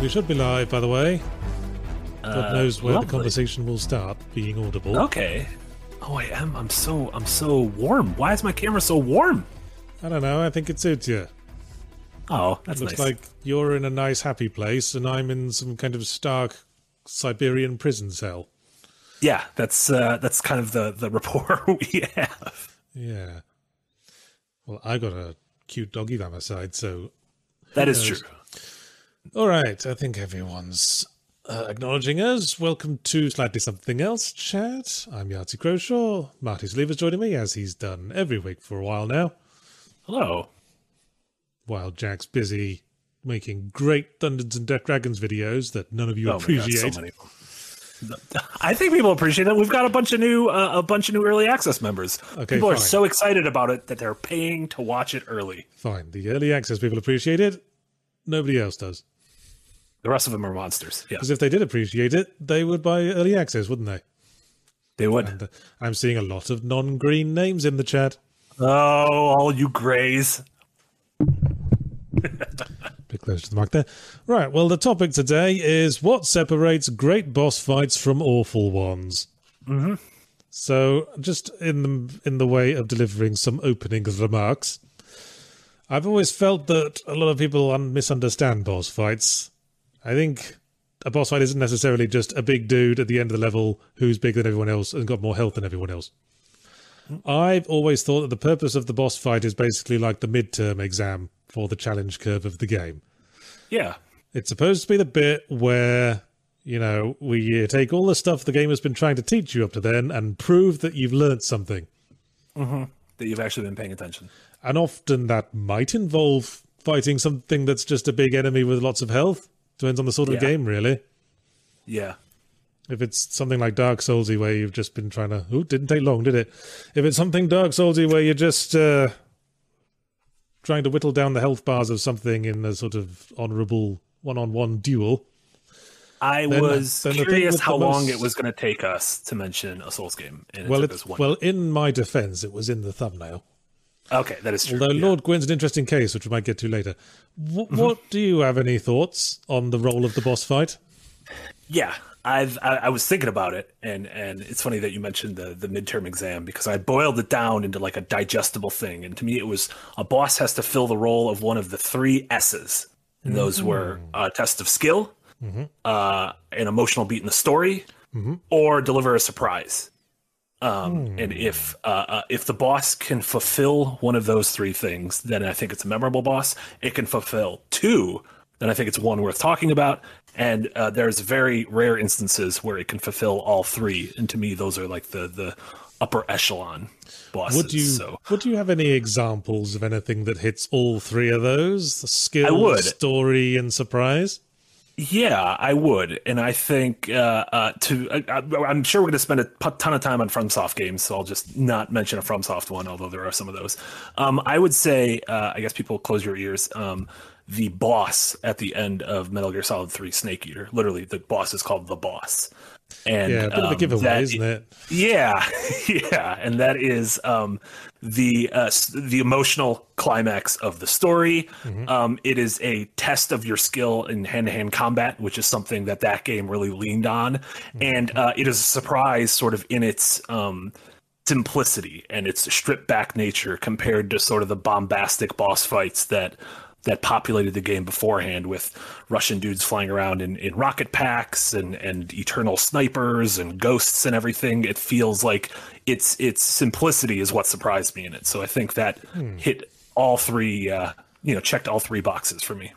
We should be live, by the way. God Uh, knows where lovely. the conversation will start being audible. Okay. Oh, I am. I'm so. I'm so warm. Why is my camera so warm? I don't know. I think it suits you. Oh, that's Looks nice. like you're in a nice, happy place, and I'm in some kind of stark Siberian prison cell. yeah, that's uh, that's kind of the the rapport we have. Yeah. Well, I got a cute doggy by my side, so. That is knows? true. All right. I think everyone's uh, acknowledging us. Welcome to Slightly Something Else chat. I'm Yahtzee Croshaw. Marty Sliva's joining me, as he's done every week for a while now. Hello. while Jack's busy making great Dungeons and Death Dragons videos that none of you Oh my God, so appreciate. I think people appreciate it. We've got a bunch of new uh, a bunch of new early access members. Okay, people are so excited about it that they're paying to watch it early. Fine, the early access people appreciate it. Nobody else does. The rest of them are monsters. Yeah, Because if they did appreciate it, they would buy early access, wouldn't they? they would. And uh, I'm seeing a lot of non-green names in the chat. Oh, all you grays. Bit close to the mark there. Right. Well, the topic today is what separates great boss fights from awful ones. Mm-hmm. So, just in the in the way of delivering some opening remarks, I've always felt that a lot of people misunderstand boss fights. I think a boss fight isn't necessarily just a big dude at the end of the level who's bigger than everyone else and got more health than everyone else. I've always thought that the purpose of the boss fight is basically like the midterm exam for the challenge curve of the game. Yeah, It's supposed to be the bit where, you know, we take all the stuff the game has been trying to teach you up to then and prove that you've learnt something. Mm-hmm. that you've actually been paying attention. And often that might involve fighting something that's just a big enemy with lots of health. Depends on the sort of Yeah. game, really. Yeah, If it's something like Dark Soulsy where you've just been trying to, oh, didn't take long, did it? If it's something Dark Soulsy where you're just uh, trying to whittle down the health bars of something in a sort of honourable one-on-one duel, I Then- was then curious how the long it was going to take us to mention a Souls game. And it well, took it's, us one. well, in my defence, it was in the thumbnail. Okay, that is true. Although yeah. Lord Gwyn's an interesting case, which we might get to later. W- Mm-hmm. What do you have any thoughts on the role of the boss fight? Yeah, I've I, I was thinking about it, and and it's funny that you mentioned the the midterm exam because I boiled it down into like a digestible thing, and to me it was a boss has to fill the role of one of the three S's, and those were a test of skill, uh, an emotional beat in the story, or deliver a surprise. Um, And if uh, uh, if the boss can fulfill one of those three things, then I think it's a memorable boss. It can fulfill two, then I think it's one worth talking about. And uh, there's very rare instances where it can fulfill all three, and to me, those are like the the upper echelon bosses. Would you So would you have any examples of anything that hits all three of those? The skill, story, and surprise. Yeah, I would, and I think uh, uh, to I, I- I'm sure we're going to spend a ton of time on FromSoft games, so I'll just not mention a FromSoft one, although there are some of those. Um, I would say, uh, I guess people close your ears. Um, the boss at the end of Metal Gear Solid Three, Snake Eater. Literally, the boss is called the boss. And Yeah, a bit of a um, giveaway, that- isn't it? yeah, yeah, and that is um, the uh, the emotional climax of the story. Um, it is a test of your skill in hand to hand combat, which is something that that game really leaned on, and uh, it is a surprise, sort of in its um, simplicity and its stripped back nature compared to sort of the bombastic boss fights that that populated the game beforehand with Russian dudes flying around in, in rocket packs and, and eternal snipers and ghosts and everything. It feels like its its simplicity is what surprised me in it. So I think that hit all three uh, you know, checked all three boxes for me.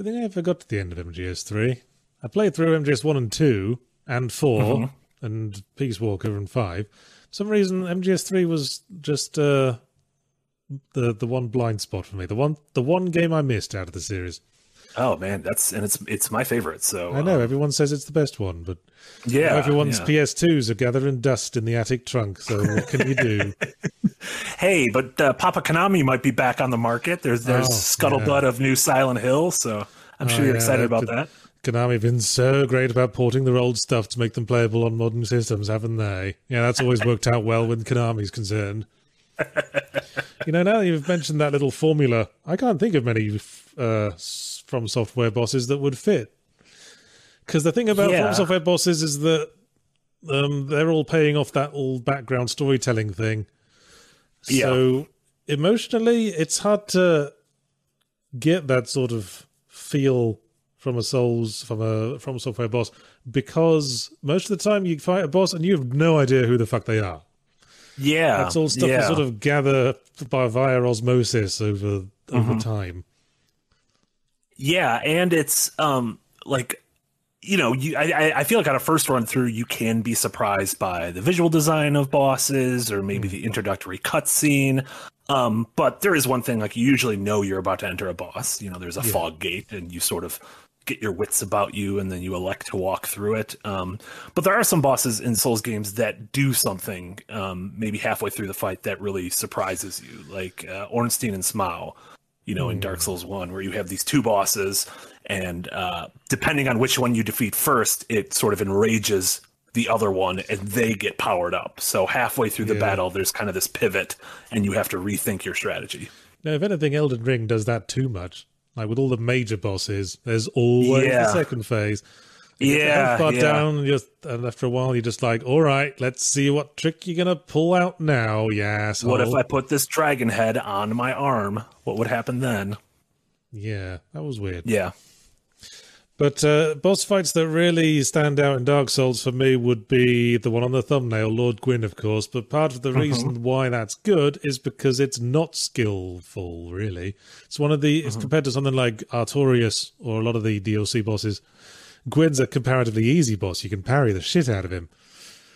I think I ever got to the end of MGS3. I played through MGS 1 and 2 and 4 Mm-hmm. and Peace Walker and 5. For some reason, MGS3 was just uh, the the one blind spot for me. The one the one game I missed out of the series. Oh man, that's and it's it's my favorite. So I know um, everyone says it's the best one, but yeah, everyone's yeah. PS2s are gathering dust in the attic trunk. So what can you do? Hey, but uh, Papa Konami might be back on the market. There's there's Oh, scuttlebutt of new Silent Hill, so I'm sure Oh, you're yeah, excited about that. Konami have been so great about porting their old stuff to make them playable on modern systems, haven't they? Yeah, that's always worked out well when Konami's concerned. you know, now that you've mentioned that little formula, I can't think of many uh, from software bosses that would fit. Because the thing about Yeah. from software bosses is that um, they're all paying off that old background storytelling thing. Yeah. So emotionally, it's hard to get that sort of feel from a Souls from a from a software boss because most of the time you fight a boss and you have no idea who the fuck they are. Yeah, That's all stuff yeah. you sort of gather by via osmosis over Mm-hmm. over time. Yeah, and it's um like you know, you I I- I feel like on a first run through you can be surprised by the visual design of bosses or maybe the introductory cutscene. Um, but there is one thing like you usually know you're about to enter a boss. You know, there's a fog gate and you sort of get your wits about you and then you elect to walk through it. Um, but there are some bosses in Souls games that do something um, maybe halfway through the fight that really surprises you, like uh, Ornstein and Smough you know, in Dark Souls 1, where you have these two bosses, and uh, depending on which one you defeat first, it sort of enrages the other one and they get powered up. So halfway through the Yeah. battle, there's kind of this pivot, and you have to rethink your strategy. Now, if anything, Elden Ring does that too much. Like with all the major bosses, there's always Yeah. the second phase. You Yeah, bar yeah. down, and, just, and after a while, you're just like, all right, let's see what trick you're gonna pull out now. Yes. What if I put this dragon head on my arm? What would happen then? Yeah, that was weird. Yeah. But uh, boss fights that really stand out in Dark Souls for me would be the one on the thumbnail, Lord Gwyn, of course. But part of the reason why that's good is because it's not skillful, really. It's one of the, it's compared to something like Artorias or a lot of the DLC bosses. Gwyn's a comparatively easy boss. You can parry the shit out of him.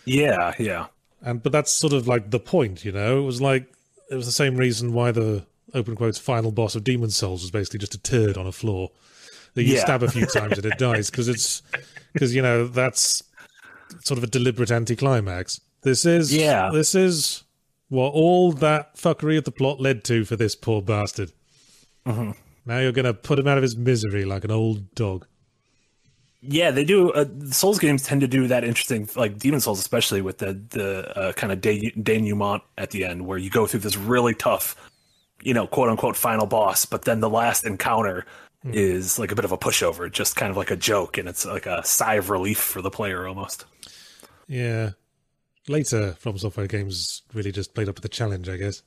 Yeah, yeah. And but that's sort of like the point, you know. It was like it was the same reason why the open quotes final boss of Demon Souls was basically just a turd on a floor that you Yeah. stab a few times and it dies because it's because you know that's sort of a deliberate anticlimax. This is Yeah. This is what all that fuckery of the plot led to for this poor bastard. Mm-hmm. Now you're going to put him out of his misery like an old dog. Yeah, they do. Uh, Souls games tend to do that interesting, like Demon Souls, especially with the the uh, kind of de- denouement at the end, where you go through this really tough, you know, quote unquote final boss, but then the last encounter is like a bit of a pushover, just kind of like a joke, and it's like a sigh of relief for the player almost. Yeah. Later, From Software games really just played up to the challenge, I guess.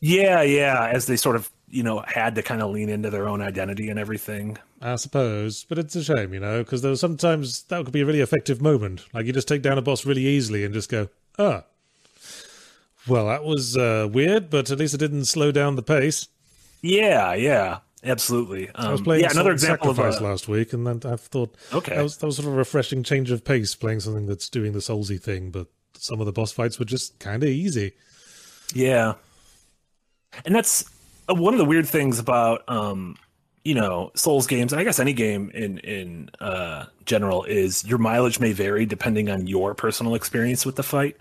Yeah, yeah, as they sort of you know had to kind of lean into their own identity and everything. I suppose, but it's a shame, you know, because there was sometimes that could be a really effective moment. Like you just take down a boss really easily and just go, ah, well, that was uh, weird, but at least it didn't slow down the pace. Yeah, yeah, absolutely. Um, I was playing yeah, another example of Sacrifice a, last week, and then I thought Okay. that was that was sort of a refreshing change of pace, playing something that's doing the Soulsy thing, but some of the boss fights were just kind of easy. Yeah. And that's uh, one of the weird things about um you know Souls games and I guess any game in in uh general is your mileage may vary depending on your personal experience with the fight.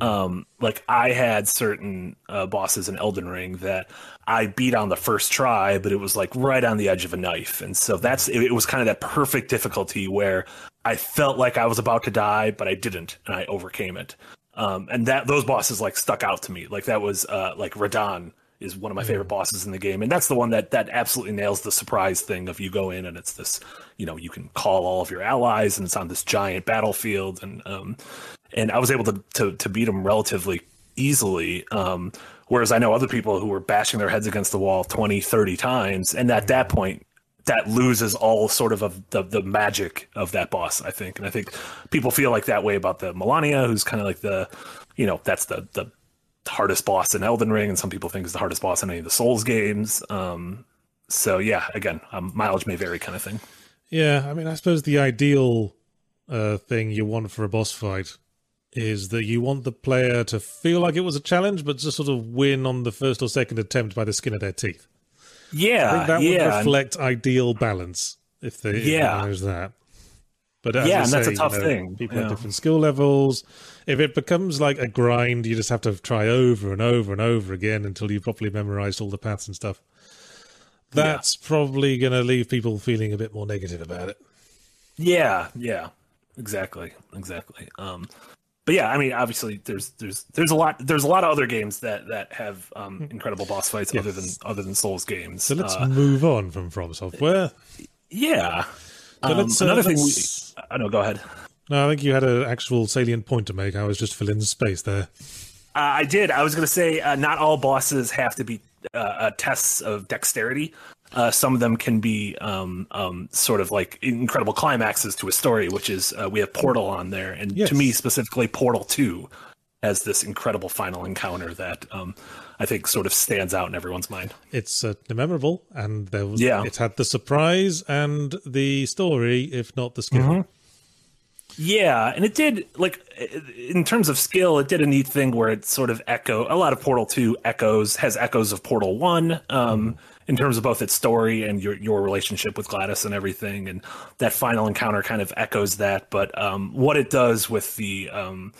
Um like I had certain uh, bosses in Elden Ring that I beat on the first try but it was like right on the edge of a knife. And so that's it, it was kind of that perfect difficulty where I felt like I was about to die but I didn't and I overcame it. Um, and that those bosses like stuck out to me. Like that was uh, like Radahn is one of my favorite bosses in the game, and that's the one that that absolutely nails the surprise thing of you go in and it's this, you know, you can call all of your allies and it's on this giant battlefield, and um, and I was able to to, to beat him relatively easily. Um, whereas I know other people who were bashing their heads against the wall 20, 30 times, and at that point that loses all sort of, of the, the magic of that boss, I think. And I think people feel like that way about the Malenia, who's kind of like the, you know, that's the, the hardest boss in Elden Ring. And some people think is the hardest boss in any of the Souls games. Um, so yeah, again, um, mileage may vary kind of thing. Yeah, I mean, I suppose the ideal uh, thing you want for a boss fight is that you want the player to feel like it was a challenge, but just sort of win on the first or second attempt by the skin of their teeth. Yeah, I think that yeah, would reflect ideal balance if they Yeah. manage that. But as Yeah, you and that's a tough you know, thing, People yeah. have different skill levels. If it becomes like a grind, you just have to try over and over and over again until you've properly memorized all the paths and stuff. That's probably going to leave people feeling a bit more negative about it. Yeah, yeah, exactly, exactly. Um, but yeah, I mean, obviously, there's there's there's a lot there's a lot of other games that that have um, incredible boss fights other than other than Souls games. So let's Uh, move on from From Software. yeah. So Um, let's, uh, another thing. let's- We, I know. Go ahead. No, I think you had an actual salient point to make. I was just filling space there. Uh, I did. I was going to say uh, not all bosses have to be uh, uh, tests of dexterity. Uh, some of them can be um, um, sort of like incredible climaxes to a story, which is uh, we have Portal on there, and Yes. to me specifically, Portal Two has this incredible final encounter that um, I think sort of stands out in everyone's mind. It's certainly memorable, and there was Yeah. it had the surprise and the story, if not the skill. Mm-hmm. Yeah, and it did like in terms of skill, it did a neat thing where it sort of echo a lot of Portal Two echoes has echoes of Portal One um, in terms of both its story and your your relationship with GLaDOS and everything, and that final encounter kind of echoes that. But um, what it does with the um,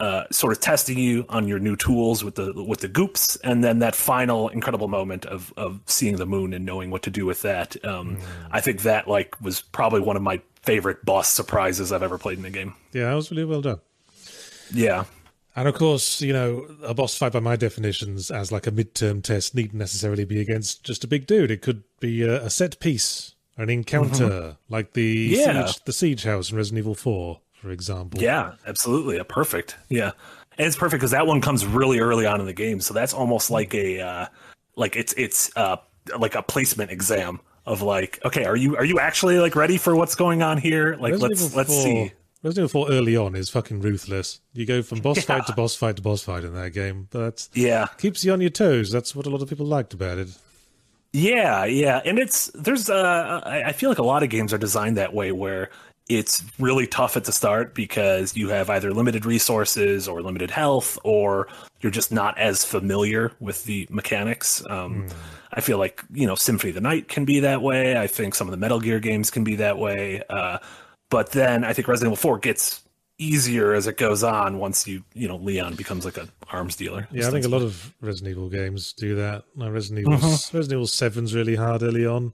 uh, sort of testing you on your new tools with the with the goops, and then that final incredible moment of of seeing the moon and knowing what to do with that. Um, I think that like was probably one of my favorite boss surprises I've ever played in the game. Yeah, that was really well done. Yeah, And of course, you know, a boss fight by my definitions as like a midterm test needn't necessarily be against just a big dude. It could be a, a set piece, an encounter, like the Mm-hmm. Yeah. siege, the siege house in Resident Evil Four, for example. yeah, absolutely, a perfect. Yeah, and it's perfect because that one comes really early on in the game, so that's almost like a uh, like it's it's uh, like a placement exam of like, okay, are you are you actually like ready for what's going on here? Like, Resident let's Evil let's 4 see. Resident Evil 4 early on is fucking ruthless. You go from boss fight to boss fight to boss fight in that game, but Yeah, keeps you on your toes. That's what a lot of people liked about it. Yeah, yeah, and it's there's uh I feel like a lot of games are designed that way where it's really tough at the start because you have either limited resources or limited health or you're just not as familiar with the mechanics. Um I feel like, you know, Symphony of the Night can be that way. I think some of the Metal Gear games can be that way. Uh but then I think Resident Evil 4 gets easier as it goes on once you, you know, Leon becomes like an arms dealer. Yeah, I think a lot of Resident Evil games do that. Like Resident Evil, Mm-hmm. Resident Evil 7's really hard early on.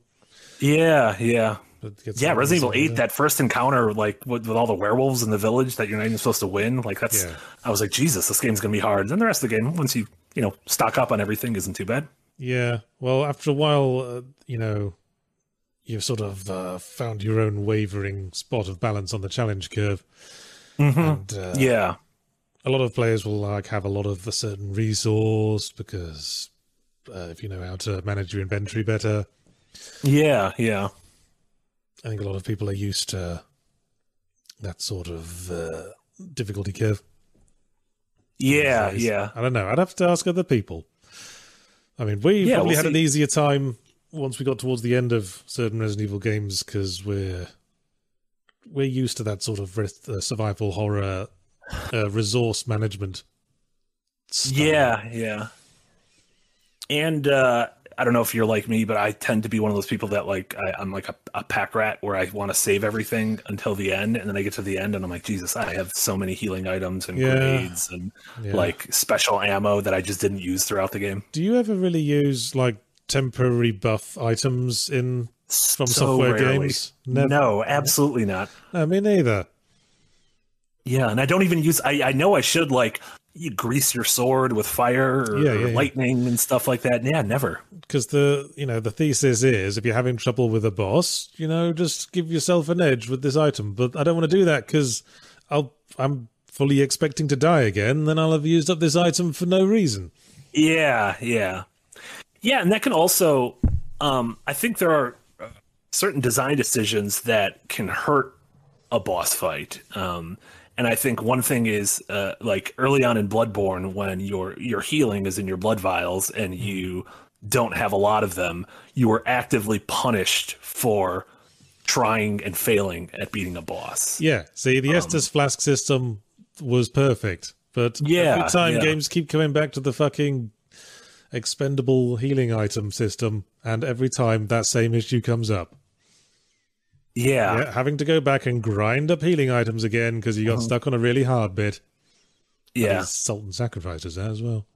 Yeah, yeah. But it gets Yeah, Resident Evil Eight, that first encounter, like with, with all the werewolves in the village that you're not even supposed to win, like that's. Yeah. I was like, Jesus, this game's gonna be hard. And Then the rest of the game, once you you know stock up on everything, isn't too bad. Yeah, well, after a while, uh, you know, you've sort of uh, found your own wavering spot of balance on the challenge curve. And uh, Yeah, a lot of players will like have a lot of a certain resource because uh, if you know how to manage your inventory better, yeah, yeah, I think a lot of people are used to that sort of uh, difficulty curve. yeah, yeah. I don't know. I'd have to ask other people. I mean, we Yeah, probably we'll had an easier time once we got towards the end of certain Resident Evil games because we're we're used to that sort of uh, survival horror uh, resource management. style. Yeah, yeah. And uh I don't know if you're like me, but I tend to be one of those people that like I, I'm like a, a pack rat where I want to save everything until the end, and then I get to the end and I'm like, Jesus, I have so many healing items and Yeah. grenades and Yeah. like special ammo that I just didn't use throughout the game. Do you ever really use like temporary buff items in from So software rarely. games? Never. No, absolutely not. I mean, neither. Yeah, and I don't even use. I, I know I should like you grease your sword with fire or, Yeah, or yeah, yeah. lightning and stuff like that. Yeah, never. Because the you know the thesis is if you're having trouble with a boss, you know, just give yourself an edge with this item. But I don't want to do that because I'll I'm fully expecting to die again. Then I'll have used up this item for no reason. Yeah, yeah, yeah, and that can also. Um, I think there are uh, certain design decisions that can hurt a boss fight. Um, and I think one thing is uh, like early on in Bloodborne when your your healing is in your blood vials and you don't have a lot of them, you are actively punished for trying and failing at beating a boss. Yeah. See, the Estus flask system was perfect, but Yeah, every time yeah. games keep coming back to the fucking expendable healing item system, and every time that same issue comes up. Yeah. Yeah, having to go back and grind up healing items again because you got stuck on a really hard bit. Yeah. Salt and sacrifices as well.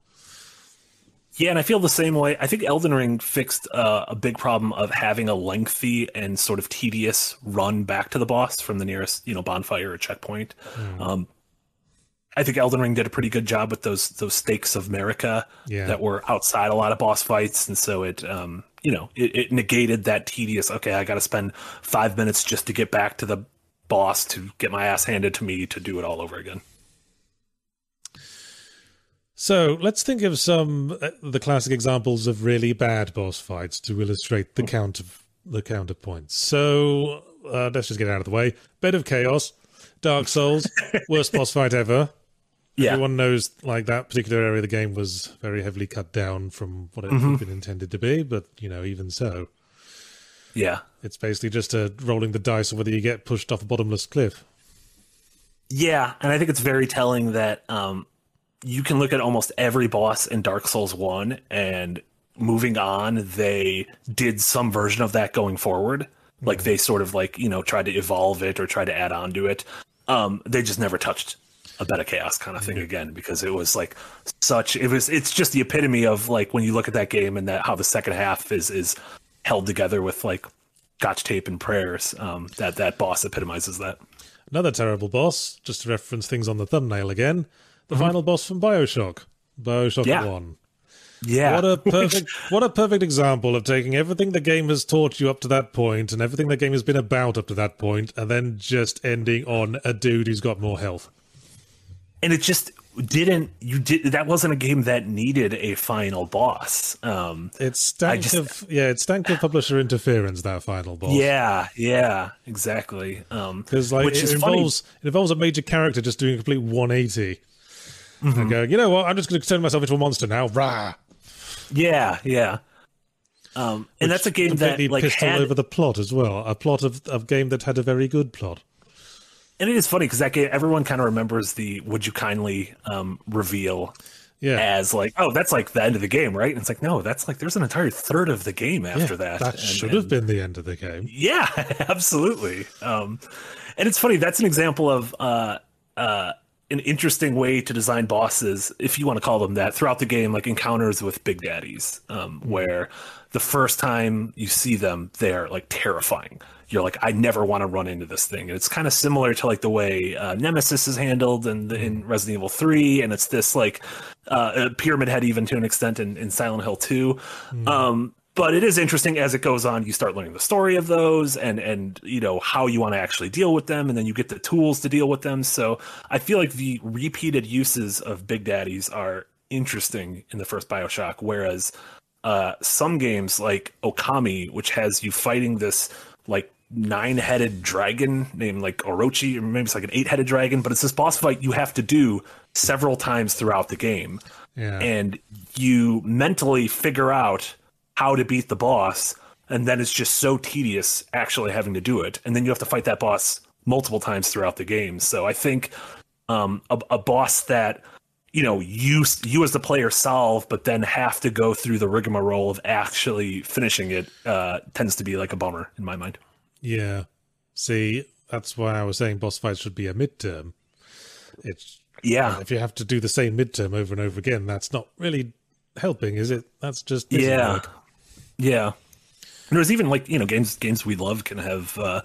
Yeah, and I feel the same way. I think Elden Ring fixed uh, a big problem of having a lengthy and sort of tedious run back to the boss from the nearest, you know, bonfire or checkpoint. Um, I think Elden Ring did a pretty good job with those those stakes of Marika Yeah. that were outside a lot of boss fights, and so it, um, you know, it, it negated that tedious. Okay, I got to spend five minutes just to get back to the boss to get my ass handed to me to do it all over again. So let's think of some uh, the classic examples of really bad boss fights to illustrate the count of the counterpoints. So uh, let's just get it out of the way. Bed of Chaos, Dark Souls, worst boss fight ever. Yeah, Everyone knows like that particular area of the game was very heavily cut down from what it Mm-hmm. had been intended to be, but you know, even so, yeah. it's basically just a rolling the dice of whether you get pushed off a bottomless cliff. Yeah, and I think it's very telling that um, you can look at almost every boss in Dark Souls 1 and moving on, they did some version of that going forward. Like they sort of like, you know, tried to evolve it or try to add on to it. Um, they just never touched a bed of chaos kind of thing again because it was like such it was it's just the epitome of like when you look at that game and that how the second half is is held together with like gotch tape and prayers um that that boss epitomizes that Another terrible boss, just to reference things on the thumbnail again, the final boss from Bioshock, Bioshock Mm-hmm. Yeah. One. yeah What a perfect, what a perfect example of taking everything the game has taught you up to that point, and everything the game has been about up to that point, and then just ending on a dude who's got more health. And it just didn't you did that wasn't a game that needed a final boss um It stank just- of yeah, it stank of publisher interference. That final boss, yeah yeah exactly um because like which it is funny. involves it involves a major character just doing a complete 180 Mm-hmm. and going, you know what, I'm just going to turn myself into a monster now. Rah! yeah yeah um and that's a game that like pissed had all over the plot as well. A plot of of game that had a very good plot. And it is funny because that game everyone kind of remembers the would you kindly um reveal Yeah, as like oh that's like the end of the game right and it's like no that's like there's an entire third of the game after that that And- should and- have been the end of the game. Yeah, absolutely. Um, and it's funny. That's an example of uh, uh, an interesting way to design bosses, if you want to call them that, throughout the game, like encounters with big daddies, um, where the first time you see them, they're like terrifying. You're like, I never want to run into this thing. And it's kind of similar to like the way uh, Nemesis is handled in, in Resident Evil 3. And it's this like uh, Pyramid Head, even to an extent, in, in Silent Hill 2. Um, but it is interesting as it goes on you start learning the story of those and and you know how you want to actually deal with them and then you get the tools to deal with them so i feel like the repeated uses of big daddies are interesting in the first bioshock whereas uh some games like okami which has you fighting this like nine-headed dragon named like orochi or maybe it's like an eight-headed dragon but it's this boss fight you have to do several times throughout the game. Yeah, and you mentally figure out how to beat the boss and then it's just so tedious actually having to do it. And then you have to fight that boss multiple times throughout the game. So i think um, a, a boss that you know you you as the player solve but then have to go through the rigmarole of actually finishing it uh, tends to be like a bummer in my mind yeah. See, that's why I was saying boss fights should be a midterm. It's yeah if you have to do the same midterm over and over again, that's not really helping, is it? That's just yeah work. yeah and there's even like you know games games we love can have uh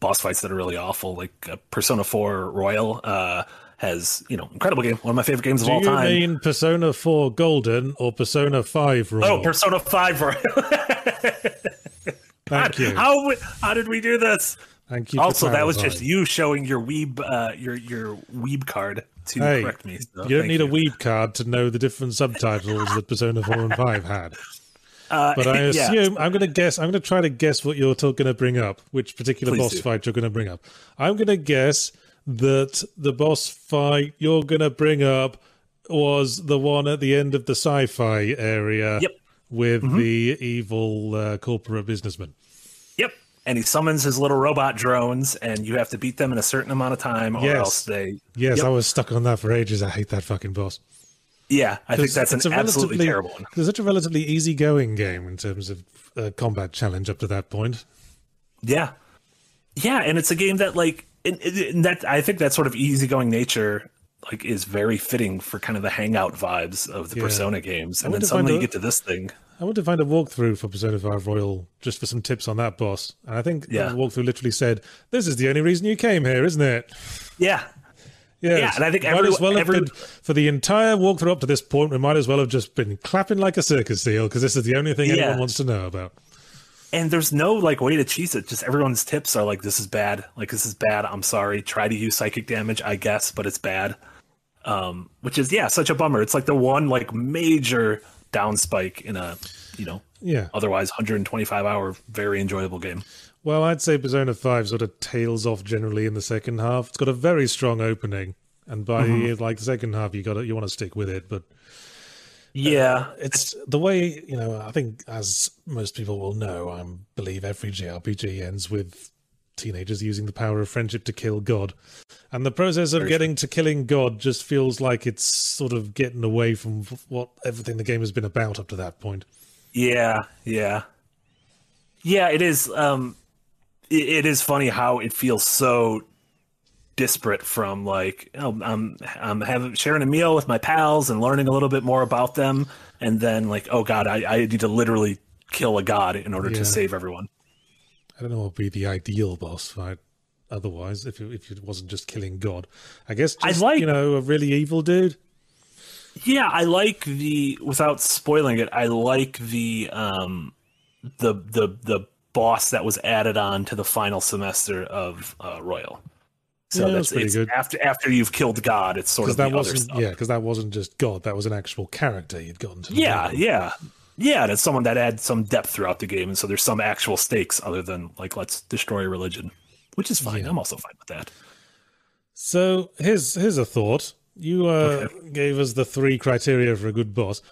boss fights that are really awful like uh, persona 4 royal uh has you know incredible game one of my favorite games of Do all you time mean Persona 4 Golden or Persona 5 Royal? oh persona 5 royal Thank you. how how did we do this Thank you. also that was just you showing your weeb uh your your weeb card to Hey, correct me so you don't need a weeb card to know the different subtitles that Persona 4 and 5 had. uh, But I yeah. assume I'm going to guess. I'm going to try to guess what you're going to bring up. Which particular Please boss do. fight you're going to bring up? I'm going to guess that the boss fight you're going to bring up was the one at the end of the sci-fi area Yep. with Mm-hmm. the evil uh, corporate businessman. Yep. And he summons his little robot drones, and you have to beat them in a certain amount of time, or Yes. else they. Yes, Yep. I was stuck on that for ages. I hate that fucking boss. Yeah, I think that's an absolutely terrible one. It's such a relatively easygoing game in terms of uh, combat challenge up to that point. Yeah, yeah, and it's a game that like that I think that sort of easygoing nature like is very fitting for kind of the hangout vibes of the yeah. Persona games, and then suddenly a, you get to this thing. I want to find a walkthrough for Persona 5 Royal just for some tips on that boss. And I think yeah. the walkthrough literally said, "This is the only reason you came here, isn't it?" Yeah, Yes. Yeah, and I think every, might as well every, been for the entire walkthrough up to this point. We might as well have just been clapping like a circus seal because this is the only thing yeah. anyone wants to know about. And there's no like way to cheese it. Just everyone's tips are like, "This is bad. Like this is bad. I'm sorry. Try to use psychic damage, I guess, but it's bad." Um, which is yeah, such a bummer. It's like the one like major down spike in a you know yeah otherwise 125 hour very enjoyable game. Well, I'd say Persona 5 sort of tails off generally in the second half. It's got a very strong opening, and by mm-hmm. like the second half, you got to, you want to stick with it. But yeah, it's the way you know. I think, as most people will know, I believe every JRPG ends with teenagers using the power of friendship to kill God, and the process of very getting true. to killing God just feels like it's sort of getting away from what everything the game has been about up to that point. Yeah, yeah, yeah. It is. Um, it is funny how it feels so disparate from like oh, I'm I'm having sharing a meal with my pals and learning a little bit more about them, and then like oh god, I, I need to literally kill a god in order yeah. to save everyone. I don't know what would be the ideal boss fight. Otherwise, if it, if it wasn't just killing God, I guess just, I like you know a really evil dude. Yeah, I like the without spoiling it. I like the um the the the boss that was added on to the final semester of uh, Royal. So yeah, that's, that's it's good. after after you've killed God, it's sort of that wasn't yeah, because that wasn't just God, that was an actual character you'd gotten to. Yeah, yeah, yeah. That's someone that adds some depth throughout the game, and so there's some actual stakes other than like let's destroy a religion, which is fine. Yeah. I'm also fine with that. So here's here's a thought. You uh, okay. gave us the three criteria for a good boss.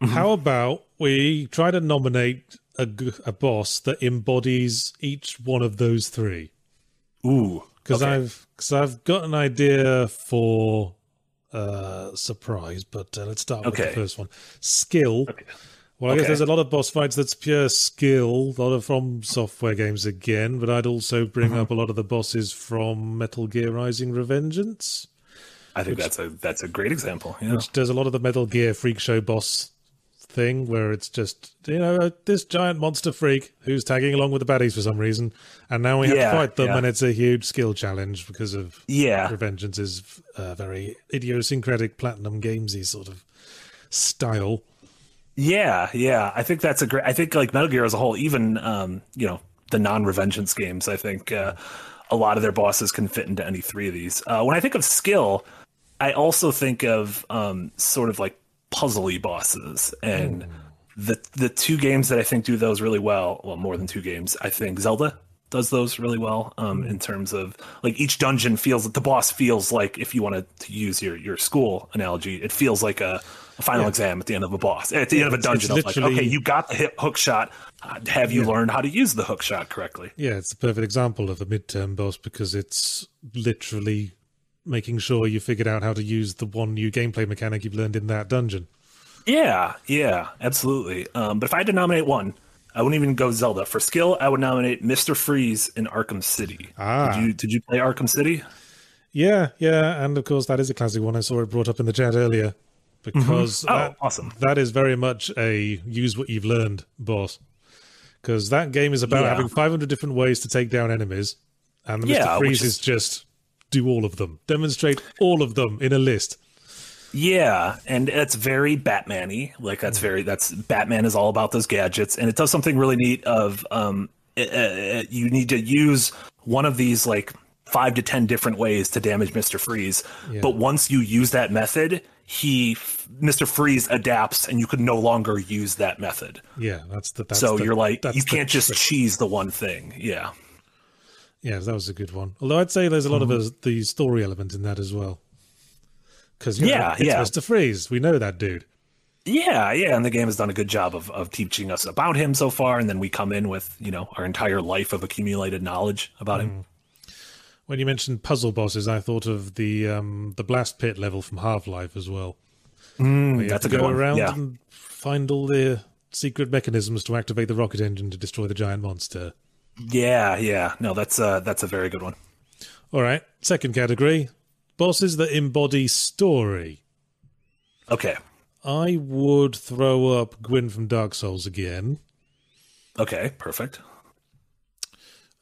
Mm-hmm. How about we try to nominate a, a boss that embodies each one of those three. Ooh, because okay. I've because I've got an idea for uh surprise, but uh, let's start okay. with the first one. Skill. Okay. Well, I guess there's a lot of boss fights that's pure skill. A lot of from software games again, but I'd also bring mm-hmm. up a lot of the bosses from Metal Gear Rising: Revengeance. I think which, that's a that's a great example. Yeah. Which does a lot of the Metal Gear Freak Show boss thing where it's just you know this giant monster freak who's tagging along with the baddies for some reason, and now we have yeah, to fight them, yeah. and it's a huge skill challenge because of yeah. Revengeance is a very idiosyncratic platinum gamesy sort of style. Yeah, yeah, I think that's a great. I think like Metal Gear as a whole, even um, you know the non-Revengeance games, I think uh, a lot of their bosses can fit into any three of these. Uh, when I think of skill, I also think of um, sort of like puzzly bosses and mm. the the two games that I think do those really well well more than two games I think Zelda does those really well um, in terms of like each dungeon feels that the boss feels like if you wanted to use your your school analogy it feels like a, a final yeah. exam at the end of a boss at the yeah, end of a dungeon like okay you got the hit hook shot have you yeah. learned how to use the hook shot correctly yeah it's a perfect example of a midterm boss because it's literally making sure you figured out how to use the one new gameplay mechanic you've learned in that dungeon. Yeah, yeah, absolutely. Um, but if I had to nominate one, I wouldn't even go Zelda. For skill, I would nominate Mister Freeze in Arkham City. Ah. Did you did you play Arkham City? Yeah, yeah, and of course that is a classic one. I saw it brought up in the chat earlier because mm-hmm. oh, that, awesome. That is very much a use what you've learned boss. Because that game is about yeah. having 500 different ways to take down enemies, and the yeah, Mister Freeze is, is just do all of them. Demonstrate all of them in a list. Yeah, and it's very Batman-y. Like that's very that's Batman is all about those gadgets, and it does something really neat. Of um, it, it, you need to use one of these like five to ten different ways to damage Mister Freeze. Yeah. But once you use that method, he Mister Freeze adapts, and you can no longer use that method. Yeah, that's the. That's so the, you're like you can't just trick. cheese the one thing. Yeah. Yeah, that was a good one. Although I'd say there's a lot mm-hmm. of a, the story element in that as well. Because yeah, know, yeah, Mr. Freeze. We know that dude. Yeah, yeah, and the game has done a good job of, of teaching us about him so far, and then we come in with you know our entire life of accumulated knowledge about mm. him. When you mentioned puzzle bosses, I thought of the um, the blast pit level from Half Life as well. Mm, that's to a good go one. around Yeah. and find all the secret mechanisms to activate the rocket engine to destroy the giant monster. Yeah, yeah. No, that's uh that's a very good one. All right, second category bosses that embody story. Okay. I would throw up Gwyn from Dark Souls again. Okay, perfect.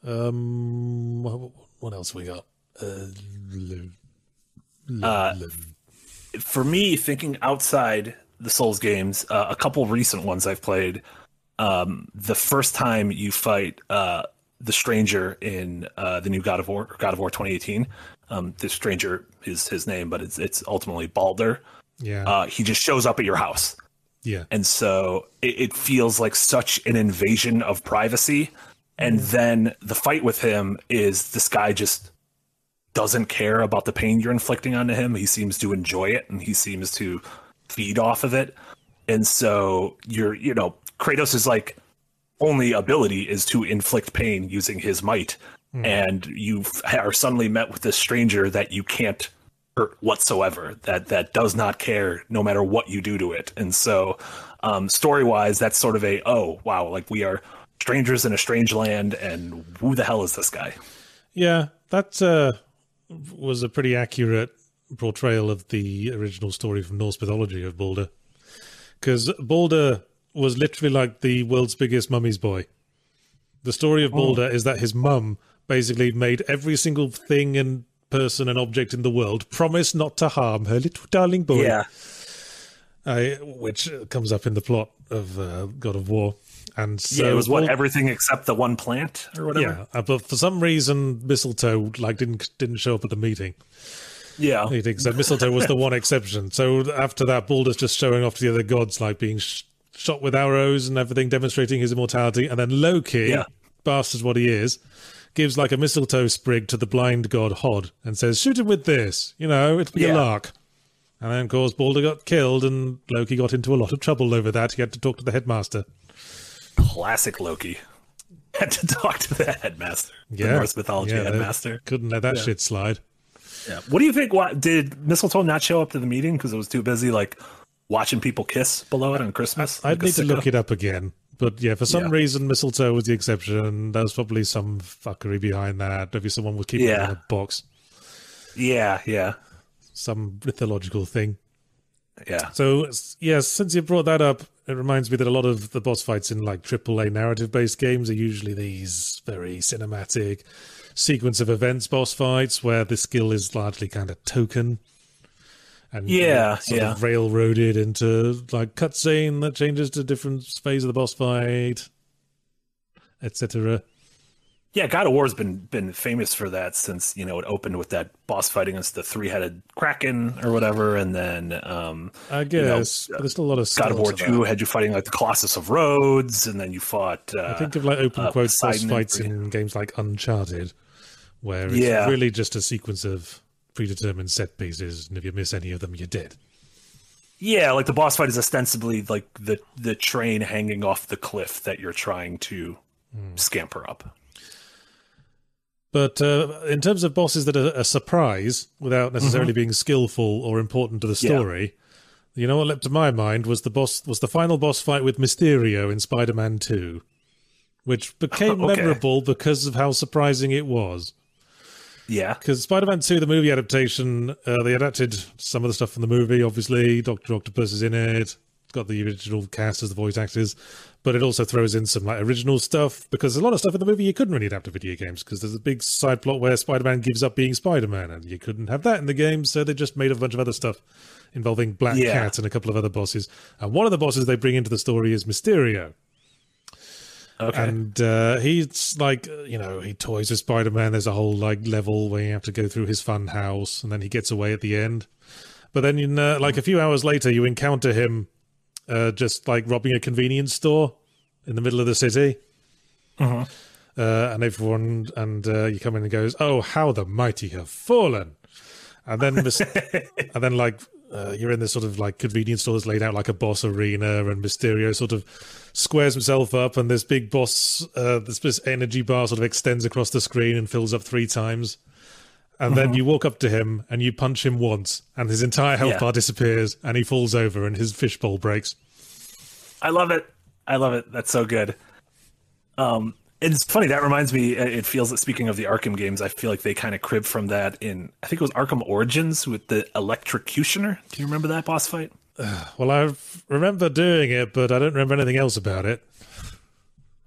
Um, what- else we got? Uh, Uh, for me, thinking outside the Souls games, uh, a couple recent ones I've played. Um, the first time you fight uh, the stranger in uh, the new God of War, God of War 2018. Um, the stranger is his name, but it's it's ultimately Balder. yeah, Uh, he just shows up at your house, yeah, and so it, it feels like such an invasion of privacy. And then the fight with him is this guy just doesn't care about the pain you're inflicting onto him. He seems to enjoy it and he seems to feed off of it. And so you're, you know, Kratos is like only ability is to inflict pain using his might. And you are suddenly met with this stranger that you can't hurt whatsoever, that that does not care no matter what you do to it. And so um story wise, that's sort of a oh wow, like we are strangers in a strange land and who the hell is this guy? yeah. That uh, was a pretty accurate portrayal of the original story from Norse mythology of Balder, because Balder was literally like the world's biggest mummy's boy. The story of Balder is that his mum basically made every single thing and person and object in the world promise not to harm her little darling boy. I, which comes up in the plot of uh, God of War. And so yeah, it was what Bal- everything except the one plant or whatever. yeah, uh, but for some reason, mistletoe like didn't didn't show up at the meeting. Yeah. meeting. So mistletoe was the one exception. So after that, Baldur's just showing off to the other gods, like being sh- shot with arrows and everything, demonstrating his immortality. And then Loki, Yeah. bastard what he is, gives like a mistletoe sprig to the blind god Hod and says, "Shoot him with this. You know, it'll be Yeah. a lark." And then, of course, Balder got killed, and Loki got into a lot of trouble over that. He had to talk to the headmaster. Classic Loki. Had to talk to the headmaster. The Norse mythology yeah, headmaster. Couldn't let that shit slide. Yeah. What do you think? Why did Mistletoe not show up to the meeting because it was too busy like watching people kiss below it on Christmas? I'd Like need to look it up again. But yeah, for some Yeah. reason, mistletoe was the exception. There was probably some fuckery behind that. Maybe someone was keeping it in a box, Yeah, yeah, some mythological thing. yeah. So yes, since you brought that up, it reminds me that a lot of the boss fights in like AAA narrative-based games are usually these very cinematic sequence of events boss fights where the skill is largely kind of token. And Yeah, sort yeah. of railroaded into like cutscene that changes to different phase of the boss fight, etc. Yeah, God of War's been been famous for that since you know it opened with that boss fight against the three headed kraken or whatever, and then um, I know, guess but there's still a lot of God of War Two had you fighting like the Colossus of Rhodes, and then you fought. Uh, I think of like open uh, quotes boss fights in games like Uncharted, where it's Yeah. really just a sequence of predetermined set pieces, and if you miss any of them, you're dead. yeah, like the boss fight is ostensibly like the the train hanging off the cliff that you're trying to Hmm. scamper up. But uh, in terms of bosses that are a surprise without necessarily being skillful or important to the Mm-hmm. Yeah. story, you know what leapt to my mind was the boss was the final boss fight with Mysterio in Spider-Man Two, which became Okay. memorable because of how surprising it was. Yeah, Because Spider-Man Two, the movie adaptation, uh, they adapted some of the stuff from the movie. Obviously, Doctor Octopus is in it. It's got the original cast as the voice actors, but it also throws in some like original stuff because a lot of stuff in the movie you couldn't really adapt to video games because there's a big side plot where Spider-Man gives up being Spider-Man, and you couldn't have that in the game, so they just made a bunch of other stuff involving Black Yeah. Cat and a couple of other bosses. And one of the bosses they bring into the story is Mysterio. Okay. And uh, he's like, you know, he toys with Spider Man. There's a whole like level where you have to go through his fun house, and then he gets away at the end. But then, in, uh, like a few hours later, you encounter him uh, just like robbing a convenience store in the middle of the city. Uh, and everyone, and uh, you come in and goes, "Oh, how the mighty have fallen!" And then, mis- and then like uh, you're in this sort of like convenience store that's laid out like a boss arena, and Mysterio sort of squares himself up, and this big boss, uh, this, this energy bar sort of extends across the screen and fills up three times. and then you walk up to him and you punch him once, and his entire health Yeah. bar disappears, and he falls over, and his fishbowl breaks. I love it. I love it. That's so good. Um, it's funny. That reminds me. uh, It feels that speaking of the Arkham games, I feel like they kind of crib from that in. I think it was Arkham Origins with the Electrocutioner. Do you remember that boss fight? Well, I remember doing it, but I don't remember anything else about it.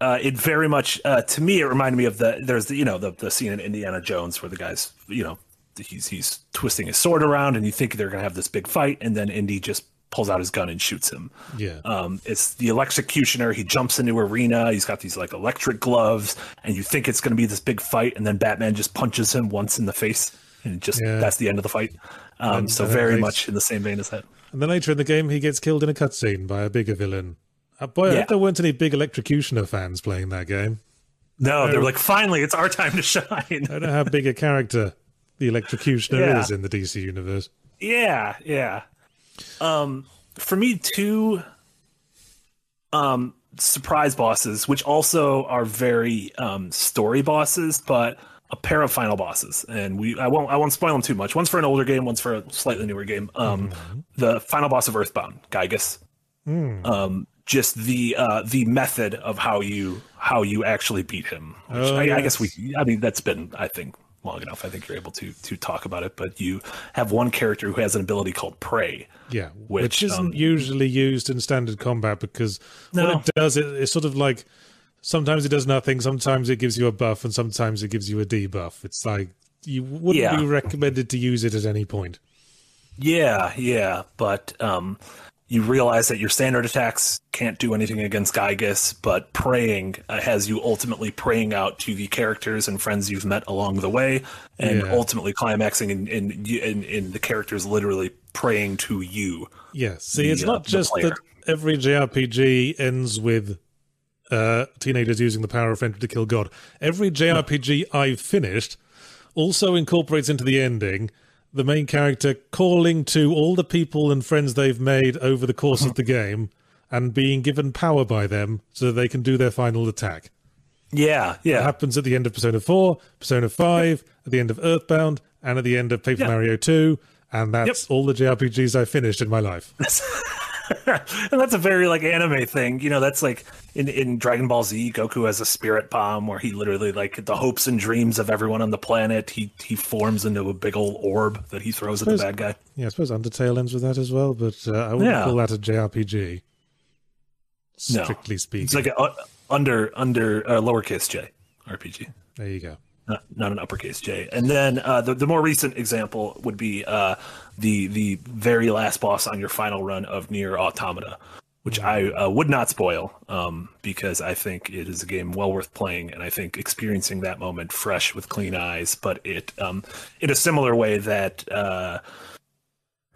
Uh, it very much, uh, to me, it reminded me of the. There's the you know the the scene in Indiana Jones where the guys you know he's he's twisting his sword around and you think they're gonna have this big fight and then Indy just pulls out his gun and shoots him. Yeah. Um, it's the electrocutioner. He jumps into arena. He's got these like electric gloves, and you think it's going to be this big fight, and then Batman just punches him once in the face, and just Yeah. that's the end of the fight. Um, And- so and very they- much in the same vein as that. And then later in the game, he gets killed in a cutscene by a bigger villain. Uh, boy, I Yeah. hope there weren't any big Electrocutioner fans playing that game. No, they're like, finally, it's our time to shine. I don't know how big a character the Electrocutioner Yeah. is in the DC universe. Yeah, yeah. Um, for me, two um surprise bosses, which also are very um story bosses, but a pair of final bosses. And we I won't I won't spoil them too much. One's for an older game, one's for a slightly newer game. Um the final boss of Earthbound, Giygas. Um just the uh the method of how you how you actually beat him. Which Oh, I, I guess we I mean that's been I think long enough. I think you're able to to talk about it, but you have one character who has an ability called Pray. Yeah, which, Which, isn't um, usually used in standard combat because No. what it does, it, it's sort of like sometimes it does nothing, sometimes it gives you a buff, and sometimes it gives you a debuff. It's like you wouldn't Yeah. be recommended to use it at any point. Yeah, yeah, but um, you realize that your standard attacks can't do anything against Giygas, but praying uh, has you ultimately praying out to the characters and friends you've met along the way, and Yeah. ultimately climaxing in in, in in the characters literally praying to you. Yeah, see, The, it's uh, not the just that every JRPG ends with uh, teenagers using the power of friendship to kill God. Every JRPG I've finished also incorporates into the ending the main character calling to all the people and friends they've made over the course of the game and being given power by them so they can do their final attack. Yeah, It yeah, happens at the end of Persona 4, Persona 5, at the end of Earthbound, and at the end of Paper Yeah. Mario 2, and that's all the JRPGs I've finished in my life. and that's a very like anime thing. You know, that's like in in Dragon Ball Z, Goku has a spirit bomb where he literally like the hopes and dreams of everyone on the planet. He he forms into a big old orb that he throws at the bad guy. Yeah, I suppose Undertale ends with that as well, but uh, I wouldn't Yeah. call that a JRPG. No. Strictly speaking. It's like a under under uh, lowercase j RPG, there you go. Not, an uppercase j. And then uh, the the more recent example would be uh, the the very last boss on your final run of NieR Automata, which I uh, would not spoil um, because I think it is a game well worth playing, and I think experiencing that moment fresh with clean eyes. But it um, in a similar way that. Uh,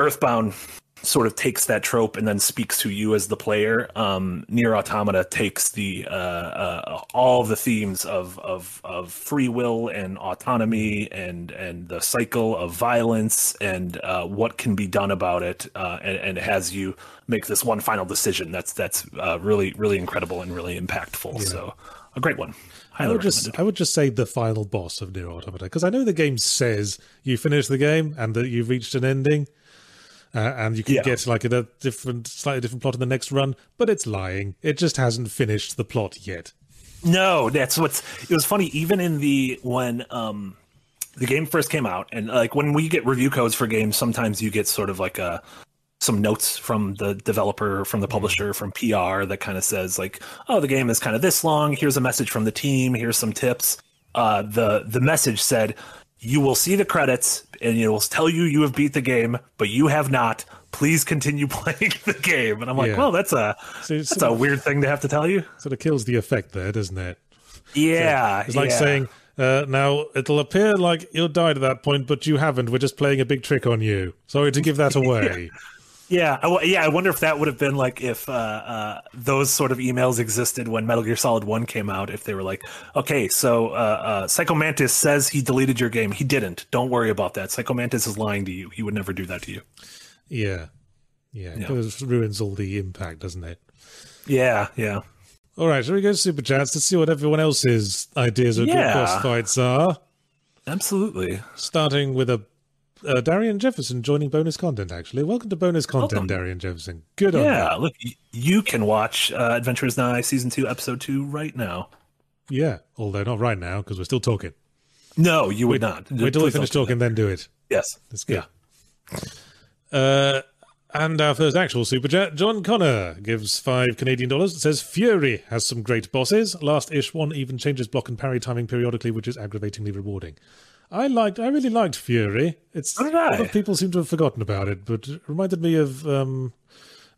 Earthbound sort of takes that trope and then speaks to you as the player. Um, NieR Automata takes the uh, uh, all the themes of, of of free will and autonomy and and the cycle of violence and uh, what can be done about it, uh, and, and has you make this one final decision. That's that's uh, really really incredible and really impactful. So a great one. I would just. I would just say the final boss of NieR Automata because I know the game says you finish the game and that you've reached an ending, uh, and you can Yeah. get like a different, slightly different plot in the next run, but it's lying. It just hasn't finished the plot yet. No, that's what's. It was funny even in the when um the game first came out, and like when we get review codes for games, sometimes you get sort of like a some notes from the developer, from the publisher, from PR that kind of says like, oh, the game is kind of this long. Here's a message from the team. Here's some tips. Uh, the the message said, you will see the credits and it will tell you you have beat the game, but you have not. Please continue playing the game. And I'm like, Yeah. well, that's a So that's sort a weird thing to have to tell you. Sort of kills the effect there, doesn't it? Yeah, It's like yeah. saying, uh, now it'll appear like you'll died at that point, but you haven't. We're just playing a big trick on you. Sorry to give that away. Yeah, I, w- yeah. I wonder if that would have been like if uh, uh, those sort of emails existed when Metal Gear Solid One came out. If they were like, okay, so uh, uh, Psycho Mantis says he deleted your game. He didn't. Don't worry about that. Psycho Mantis is lying to you. He would never do that to you. yeah. Yeah. Yeah. It ruins all the impact, doesn't it? Yeah, yeah. All right, shall we go to Super Chats to see what everyone else's ideas of Yeah. good boss fights are? Absolutely. Starting with a uh, Darian Jefferson joining bonus content. Actually, welcome to bonus content, Welcome. Darian Jefferson. Good on Yeah, look, you can watch uh, Adventure is Nigh season two, episode two right now. Yeah, although not right now because we're still talking. No, you would not. Wait till we finish talking, then do it. Yes. That's good. Uh, and our first actual super chat, John Connor gives five Canadian dollars. It says Furi has some great bosses. Last ish one even changes block and parry timing periodically, which is aggravatingly rewarding. I liked, I really liked Furi. It's a lot of people seem to have forgotten about it, but it reminded me of um,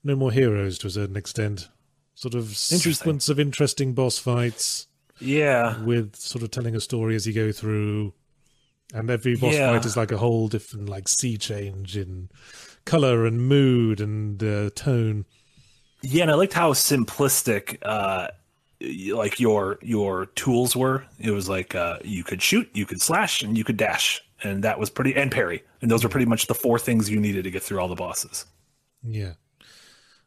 No More Heroes to a certain extent. Sort of sequence of interesting boss fights Yeah. with sort of telling a story as you go through, and every boss Yeah. fight is like a whole different like sea change in color and mood and uh, tone. Yeah, and I liked how simplistic uh like your your tools were. It was like uh you could shoot, you could slash, and you could dash. And that was pretty and parry. And those were pretty much the four things you needed to get through all the bosses. Yeah.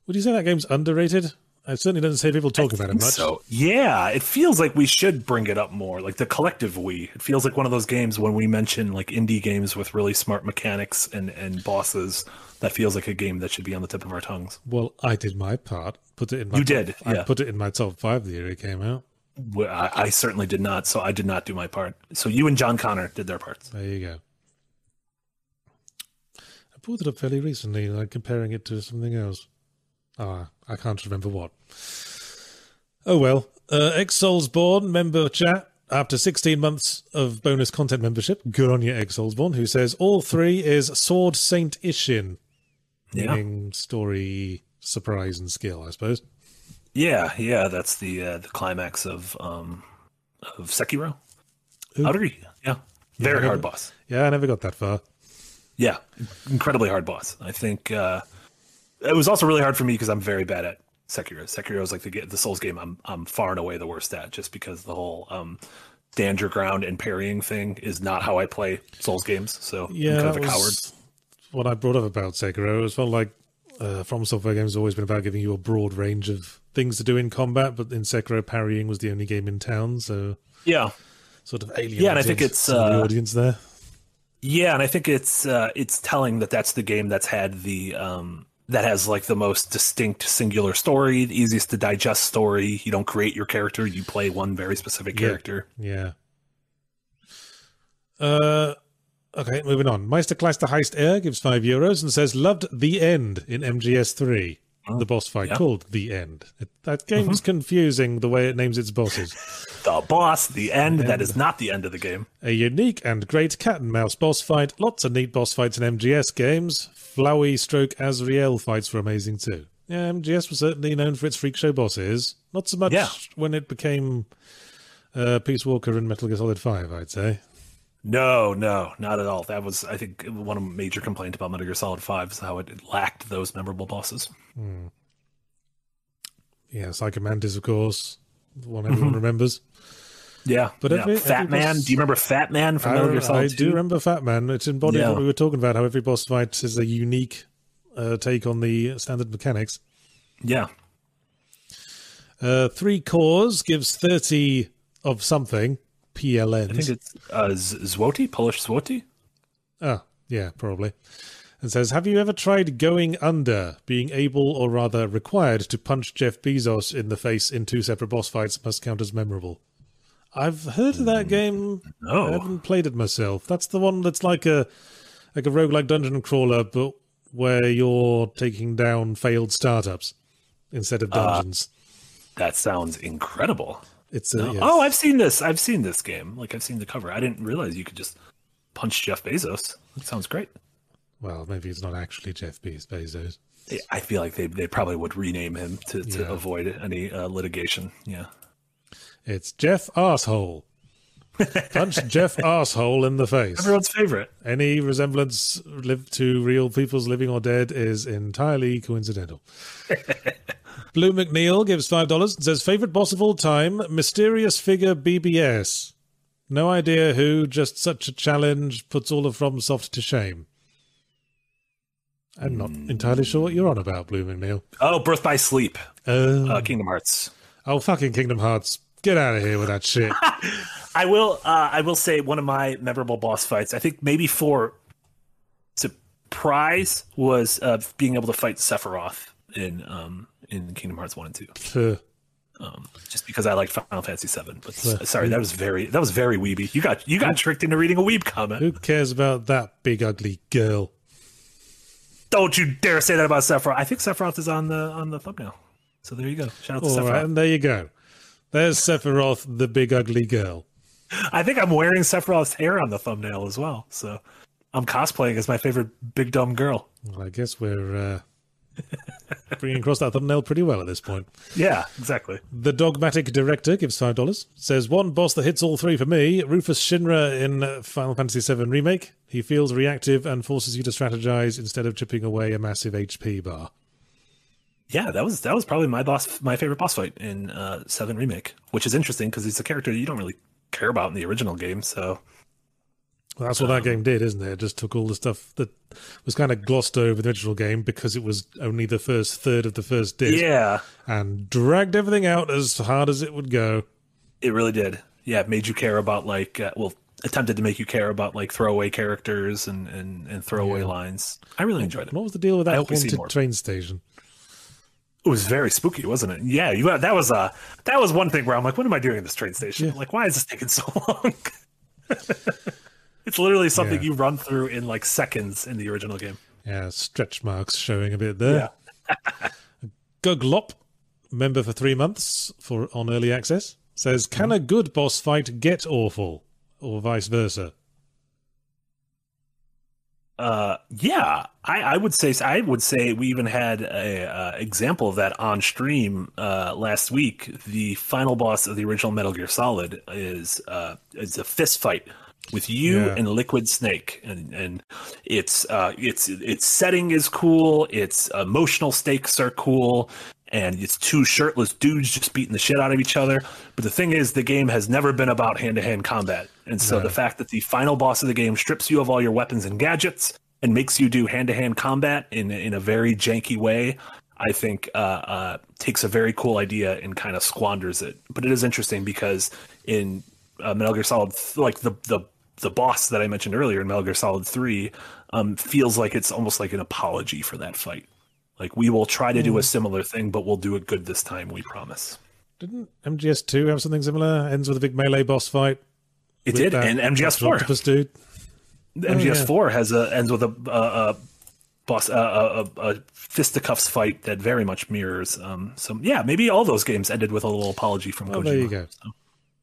Would you say that game's underrated? I certainly doesn't say people talk about it much. So yeah, it feels like we should bring it up more. Like the collective we. It feels like one of those games when we mention like indie games with really smart mechanics and and bosses. That feels like a game that should be on the tip of our tongues. Well, I did my part. Put it in my You top- did, I put it in my top five the year it came out. Well, I, I certainly did not, so I did not do my part. So you and John Connor did their parts. There you go. I pulled it up fairly recently, like comparing it to something else. Ah, I can't remember what. Oh well. Uh, X Soulsborne member chat after 16 months of bonus content membership. Good on you, Soulsborne, who says all three is Sword Saint Ishin, Yeah. meaning story, surprise, and skill, I suppose. Yeah, yeah, that's the uh, the climax of um of Sekiro. Ooh. I agree. Yeah, very Yeah. hard boss. Yeah, I never got that far. Yeah, incredibly hard boss. I think uh, it was also really hard for me because I'm very bad at Sekiro. Sekiro is like the the Souls game I'm I'm far and away the worst at, just because the whole um, stand your ground and parrying thing is not how I play Souls games. So Yeah, I'm kind of a coward. what I brought up about Sekiro. It felt like uh, From Software games have always been about giving you a broad range of things to do in combat, but in Sekiro, parrying was the only game in town, so Yeah, sort of alienated Yeah, and I think it's, of the uh, audience there. Yeah, and I think it's uh, it's telling that that's the game that's had the um, that has like the most distinct singular story, the easiest to digest story. You don't create your character; you play one very specific Yeah. character. Yeah. Uh, okay, moving on. Meisterklasse Heist Air gives five euros and says loved the end in MGS3. the boss fight yeah. Mm-hmm. called the end. It, that game's confusing the way it names its bosses. The boss, the end. That is not the end of the game. A unique and great cat and mouse boss fight. Lots of neat boss fights in MGS games. Flowey stroke Asriel fights were amazing too. Yeah, MGS was certainly known for its freak show bosses. Not so much Yeah. when it became uh, Peace Walker and Metal Gear Solid 5, I'd say. No, no, not at all. That was, I think, one of the major complaints about Metal Gear Solid Five is how it lacked those memorable bosses. Yeah, Psycho Mantis, of course, the one everyone remembers. Yeah, But yeah. every- Fat every Man. boss- Do you remember Fat Man from I, Metal Gear Solid? I do 2? remember Fat Man. It embodied Yeah. what we were talking about, how every boss fight is a unique uh, take on the standard mechanics. Yeah, Uh, three cores gives 30 of something, PLNs. I think it's uh, Z- Zwoti, Polish Zwoti. Ah, yeah, probably. And says, Have you ever tried going under, being able or rather required to punch Jeff Bezos in the face in two separate boss fights must count as memorable? I've heard of that game. No. I haven't played it myself. That's the one that's like a like a roguelike dungeon crawler, but where you're taking down failed startups instead of dungeons. That sounds incredible. It's a, yeah. Oh, I've seen this. I've seen this game. Like I've seen the cover. I didn't realize you could just punch Jeff Bezos. That sounds great. well, maybe it's not actually Jeff Bez- Bezos. I feel like they they probably would rename him to, to Yeah. avoid any uh, litigation. Yeah. It's Jeff asshole. Punch Jeff asshole in the face. Everyone's favorite. Any resemblance live to real people's living or dead is entirely coincidental. Blue McNeil gives five dollars and says favorite boss of all time, mysterious figure BBS. No idea who, just such a challenge puts all of FromSoft to shame. I'm not entirely sure what you're on about, Blue McNeil. Oh, Birth by Sleep. Uh, Uh, Kingdom Hearts. oh, fucking Kingdom Hearts Get out of here with that shit. I will. Uh, I will say one of my memorable boss fights. I think maybe for surprise was uh, being able to fight Sephiroth in um, in Kingdom Hearts one and two. Um, just because I like Final Fantasy Seven, but sorry, that was very that was very weeby. You got you got tricked into reading a weeb comment. Who cares about that big ugly girl? Don't you dare say that about Sephiroth. I think Sephiroth is on the on the thumbnail. So there you go. Shout out to Sephiroth. right, and there you go. There's Sephiroth, the big ugly girl. I think I'm wearing Sephiroth's hair on the thumbnail as well. So I'm cosplaying as my favorite big dumb girl. Well, I guess we're uh, bringing across that thumbnail pretty well at this point. Yeah, exactly. The dogmatic director gives five dollars. Says one boss that hits all three for me: Rufus Shinra in Final Fantasy VII Remake. He feels reactive and forces you to strategize instead of chipping away a massive HP bar. Yeah, that was that was probably my boss, my favorite boss fight in uh, Seven Remake, which is interesting because he's a character you don't really care about in the original game. So Well, that's what that game did, isn't it? It just took all the stuff that was kind of glossed over the original game because it was only the first third of the first disc yeah, and dragged everything out as hard as it would go. it really did. Yeah, it made you care about like uh, well, attempted to make you care about like throwaway characters and and, and throwaway Yeah. lines. I really enjoyed it. What was the deal with that hope we see haunted train station? It was very spooky, wasn't it? Yeah, you that was uh that was one thing where I'm like, what am I doing in this train station? Yeah. Like, why is this taking so long? it's literally something Yeah. you run through in like seconds in the original game. Yeah, stretch marks showing a bit there. Guglop, member for three months for on early access, says, "Can a good boss fight get awful, or vice versa?" Uh, yeah, I, I would say I would say we even had a uh, example of that on stream uh, last week. The final boss of the original Metal Gear Solid is uh, is a fist fight with you Yeah. and Liquid Snake, and and it's uh, it's its setting is cool. Its emotional stakes are cool. And it's two shirtless dudes just beating the shit out of each other. But the thing is, the game has never been about hand to hand combat. And so the fact that the final boss of the game strips you of all your weapons and gadgets and makes you do hand to hand combat in, in a very janky way, I think uh, uh, takes a very cool idea and kind of squanders it. But it is interesting because in uh, Metal Gear Solid, like the, the the boss that I mentioned earlier in Metal Gear Solid 3 um, feels like it's almost like an apology for that fight. Like we will try to do a similar thing, but we'll do it good this time. We promise. Didn't MGS two have something similar? Ends with a big melee boss fight. It did, and MGS four, dude. MGS four has a ends with a a, a boss a, a, a fisticuffs fight that very much mirrors. Um, so yeah, maybe all those games ended with a little apology from Oh, Kojima. there you go.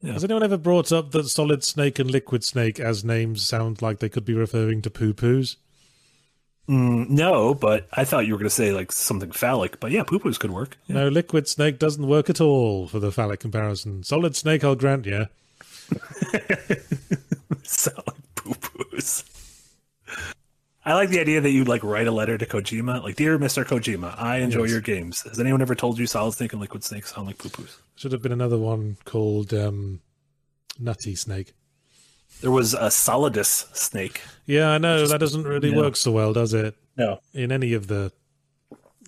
Yeah. Has anyone ever brought up that Solid Snake and Liquid Snake as names sound like they could be referring to poo poos? Mm, no, but I thought you were going to say like something phallic. But yeah, poo poos could work. Yeah. No, Liquid Snake doesn't work at all for the phallic comparison. Solid Snake, I'll grant you. sound like poo poos. I like the idea that you like write a letter to Kojima, like "Dear Mr. Kojima, I enjoy Yes. your games. Has anyone ever told you Solid Snake and Liquid Snake sound like poo poos?" Should have been another one called um, Nutty Snake. There was a Solidus Snake. Yeah, I know that doesn't really yeah. work so well, does it? No, In any of the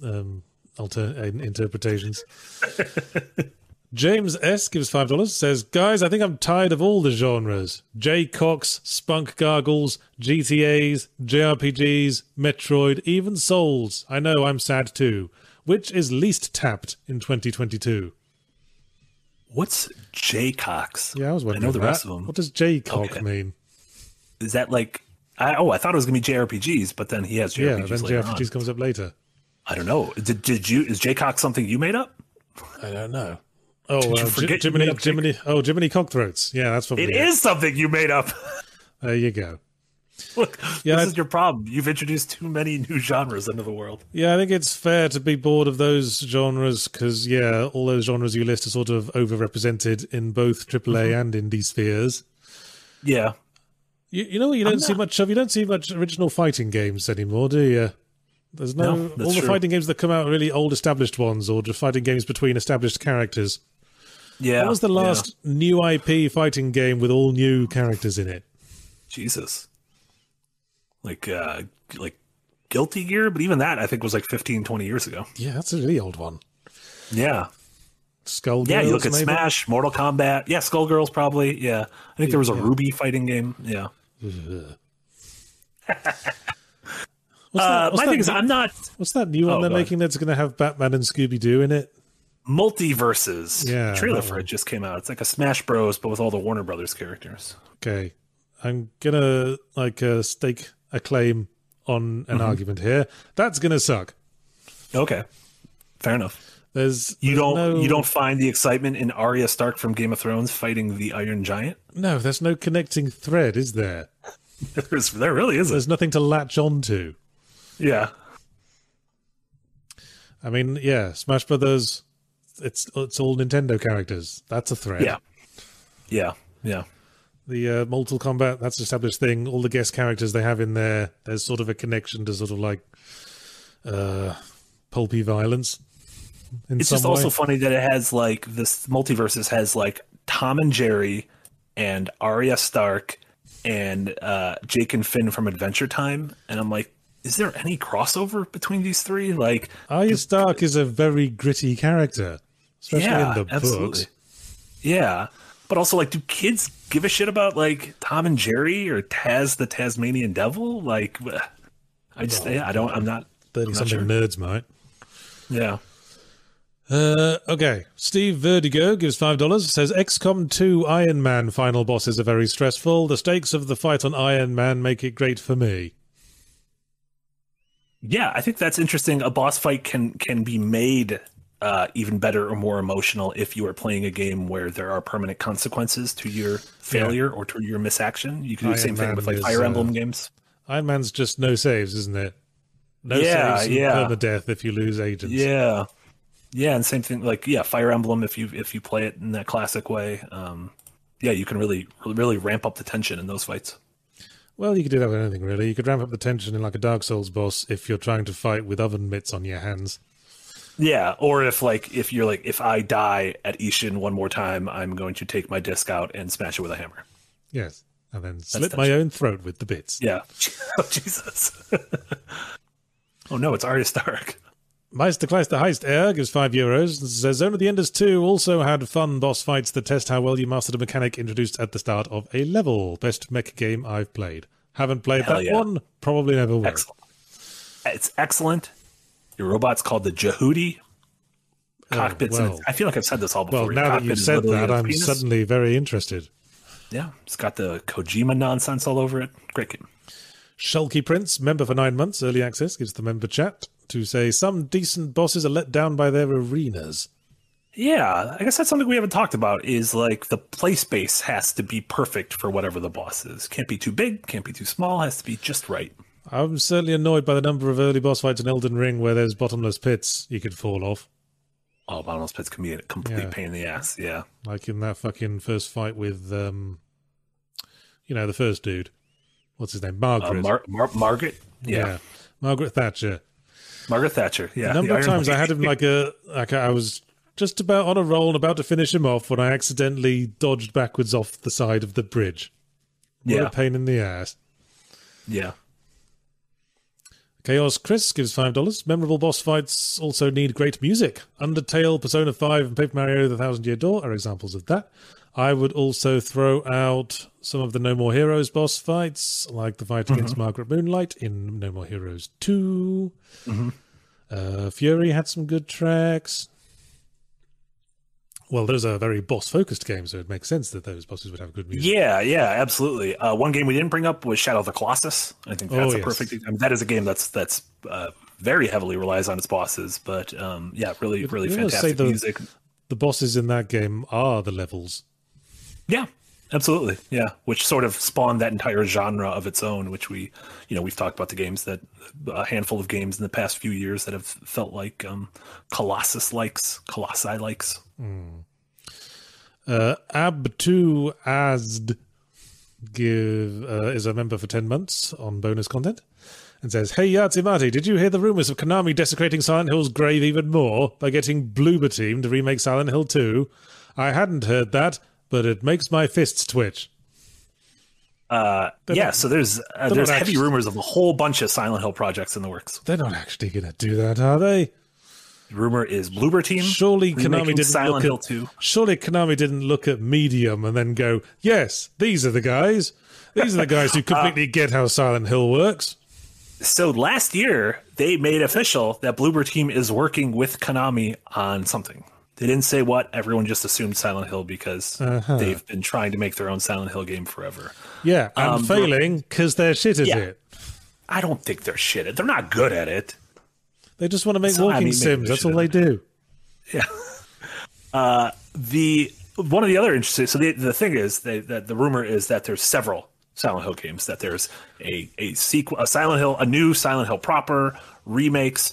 um, alter interpretations. James S gives five dollars. Says, "Guys, I think I'm tired of all the genres: J Cox, Spunk Gargles, GTA's, JRPGs, Metroid, even Souls. I know I'm sad too. Which is least tapped in 2022?" what's J Cox? Yeah, I was wondering. I know the that. rest of them. What does J Cock Okay. mean? Is that like? I, oh, I thought it was gonna be JRPGs, but then he has JRPGs. Yeah, then later JRPGs on. comes up later. I don't know. Did, did you? Is J Cox something you made up? I don't know. Oh, uh, Jiminy, Jiminy, oh, Jiminy Cockthroats. Yeah, that's probably It is something you made up. There you go. Look, Yeah, this I- is your problem. You've introduced too many new genres into the world. Yeah, I think it's fair to be bored of those genres because, yeah, all those genres you list are sort of overrepresented in both AAA Mm-hmm. and indie spheres. Yeah, You, you know what you don't see much of? You don't see much original fighting games anymore, do you? There's no, No, all the true. fighting games that come out are really old established ones or just fighting games between established characters. Yeah. What was the yeah. last new IP fighting game with all new characters in it? Jesus. Like uh like Guilty Gear, but even that I think was like 15 20 years ago. Yeah, that's a really old one. Yeah. Skull. Yeah, you look at maybe? Smash, Mortal Kombat. Yeah, Skullgirls probably. Yeah, I think there was a Ruby fighting game. Yeah. What's Uh, what's my thing is, I'm not What's that new one Oh, they're go ahead. making that's going to have Batman and Scooby Doo in it? Multiverses. Yeah, The trailer for it just came out. It's like a Smash Bros, but with all the Warner Brothers characters. Okay, I'm gonna like uh, stake a claim on Mm-hmm. an argument here. That's gonna suck. Okay, fair enough. There's You there's don't no, you don't find the excitement in Arya Stark from Game of Thrones fighting the Iron Giant? no. There's no connecting thread, is there? There's, there really isn't. There's nothing to latch onto. Yeah, I mean, yeah, Smash Brothers. It's it's all Nintendo characters. That's a threat. yeah, yeah, yeah. The uh, Mortal Kombat, that's an established thing. All the guest characters they have in there, there's sort of a connection to sort of like uh, pulpy violence. It's just way. also funny that it has like this MultiVersus has like Tom and Jerry and Arya Stark and uh, Jake and Finn from Adventure Time, and I'm like, is there any crossover between these three? Like, Arya Stark is a very gritty character, especially yeah, in the absolutely. books. Yeah, but also like, do kids give a shit about like Tom and Jerry or Taz the Tasmanian Devil? Like, I just I don't. I'm not. Thirty something sure. nerds might. Yeah. Uh, okay, Steve Vertigo gives five dollars. Says XCOM 2 Iron Man final bosses are very stressful. The stakes of the fight on Iron Man make it great for me. Yeah, I think that's interesting. A boss fight can can be made uh, even better or more emotional if you are playing a game where there are permanent consequences to your failure or to your misaction. You can do the Iron same thing with like is, Fire uh, Emblem games. Iron Man's just no saves, isn't it? No Yeah, saves yeah. permadeath if you lose agents. Yeah, yeah, and same thing like yeah, Fire Emblem. If you if you play it in that classic way, um, yeah, you can really really ramp up the tension in those fights. Well, you could do that with anything, really. You could ramp up the tension in like a Dark Souls boss if you're trying to fight with oven mitts on your hands. Yeah, or if like if you're like if I die at Ishin one more time, I'm going to take my disc out and smash it with a hammer. Yes. And then slit touching. my own throat with the bits. Yeah. oh Jesus. oh no, it's Arya Stark. Meister Kleister Heist Air gives 5 euros and says Zone of the Enders 2 also had fun boss fights that test how well you mastered a mechanic introduced at the start of a level. Best mech game I've played. Haven't played Hell that yeah. one, probably never will. Excellent. It's excellent. Your robot's called the Jehuty. Oh, cockpits. Oh, well. I feel like I've said this all before. Well, Your now that you've said that, I'm penis. suddenly very interested. Yeah, it's got the Kojima nonsense all over it. Great game. Shulky Prince, member for nine months, early access, gives the member chat to say some decent bosses are let down by their arenas. Yeah, I guess that's something we haven't talked about. Is like the play space has to be perfect for whatever the boss is. Can't be too big, can't be too small. Has to be just right. I'm certainly annoyed by the number of early boss fights in Elden Ring where there's bottomless pits you could fall off. Oh, bottomless pits can be a complete Yeah. pain in the ass. Yeah. Like in that fucking first fight with, um, you know, the first dude. What's his name? Uh, Margaret. Mar- Mar- Margaret. Yeah. Margaret Thatcher. Margaret Thatcher. Yeah. A number of times I had him like a, like I was just about on a roll and about to finish him off when I accidentally dodged backwards off the side of the bridge. What Yeah. a pain in the ass. Yeah. Chaos Chris gives five dollars. Memorable boss fights also need great music. Undertale, Persona Five, and Paper Mario: The Thousand Year Door are examples of that. I would also throw out some of the No More Heroes boss fights, like the fight against Margaret Moonlight in No More Heroes 2. Uh, Furi had some good tracks. Well, those are very boss focused games, so it makes sense that those bosses would have good music. Yeah, yeah, absolutely. Uh, one game we didn't bring up was Shadow of the Colossus. I think that's Oh, a yes. perfect. I mean, that is a game that's that's uh, very heavily relies on its bosses, but um, yeah, really, really you fantastic the- music. The bosses in that game are the levels. Yeah, absolutely. Yeah, which sort of spawned that entire genre of its own. Which we, you know, we've talked about the games that a handful of games in the past few years that have felt like um, Colossus likes, Colossi likes. Uh, Ab2 Asd give uh, is a member for 10 months on bonus content and says, Hey Yatsumati, did you hear the rumors of Konami desecrating Silent Hill's grave even more by getting Bloober Team to remake Silent Hill 2? I hadn't heard that, but it makes my fists twitch. Uh, yeah, not- so there's uh, there's heavy actually- rumors of a whole bunch of Silent Hill projects in the works. They're not actually going to do that, are they? rumor is Bloober Team. Surely Konami didn't Silent look Hill at, 2. Surely Konami didn't look at Medium and then go, "Yes, these are the guys. These are the guys who completely get how Silent Hill works." So last year they made official that Bloober Team is working with Konami on something. They didn't say what. Everyone just assumed Silent Hill because Uh-huh. they've been trying to make their own Silent Hill game forever. Yeah, and Um, failing because they're shit at Yeah. it. I don't think they're shit. at- They're not good at it. They just want to make So, I walking mean, sims. That's all they do. Yeah. Uh, the one of the other interesting. So the the thing is they, that the rumor is that there's several Silent Hill games. That there's a a sequel, a Silent Hill, a new Silent Hill proper remakes.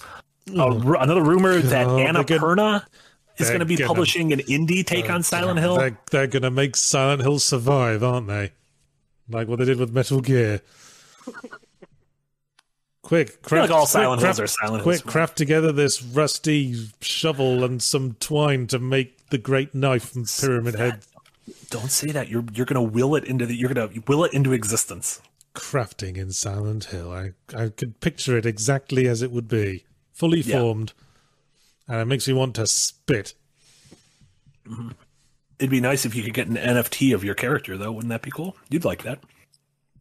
A another rumor that they're good. Annapurna is going to be gonna- publishing an indie take on Silent Hill. They're, they're going to make Silent Hill survive, aren't they? Like what they did with Metal Gear. Quick, craft, like all quick, Silent Hills craft, are Silent quick, Hills. craft together this rusty shovel and some twine to make the great knife from Pyramid Head. Don't say that. You're you're going to will it into the. You're going to will it into existence. Crafting in Silent Hill. I, I could picture it exactly as it would be, fully Yeah. formed, and it makes me want to spit. It'd be nice if you could get an NFT of your character, though. Wouldn't that be cool? You'd like that.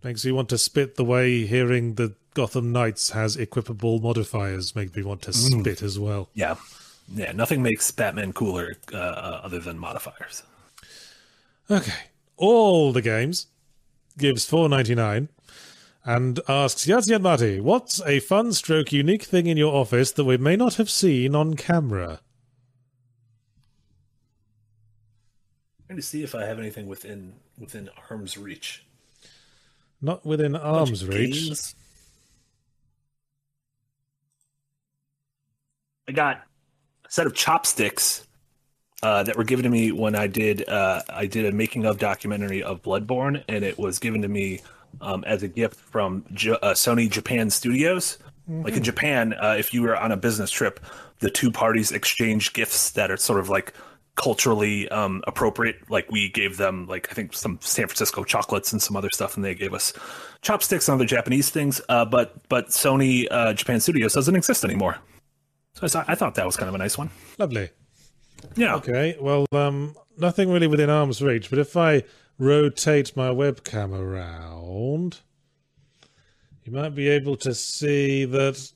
Makes me want to spit the way hearing the Gotham Knights has equipable modifiers make me want to Mm. spit as well. Yeah, yeah. Nothing makes Batman cooler uh, uh, other than modifiers. Okay. All the games gives four ninety nine and asks Yahtzee and Marty, what's a fun stroke unique thing in your office that we may not have seen on camera? I'm trying to see if I have anything within within arm's reach. Not within arm's reach. Games. I got a set of chopsticks uh, that were given to me when I did uh, I did a making of documentary of Bloodborne, and it was given to me um, as a gift from J- uh, Sony Japan Studios. Like in Japan, uh, if you were on a business trip, the two parties exchange gifts that are sort of like culturally um, appropriate. Like we gave them like I think some San Francisco chocolates and some other stuff, and they gave us chopsticks and other Japanese things. Uh, but but Sony uh, Japan Studios doesn't exist anymore. So I thought, I thought that was kind of a nice one. Lovely. Yeah. Okay, well, um, nothing really within arm's reach, but if I rotate my webcam around, you might be able to see that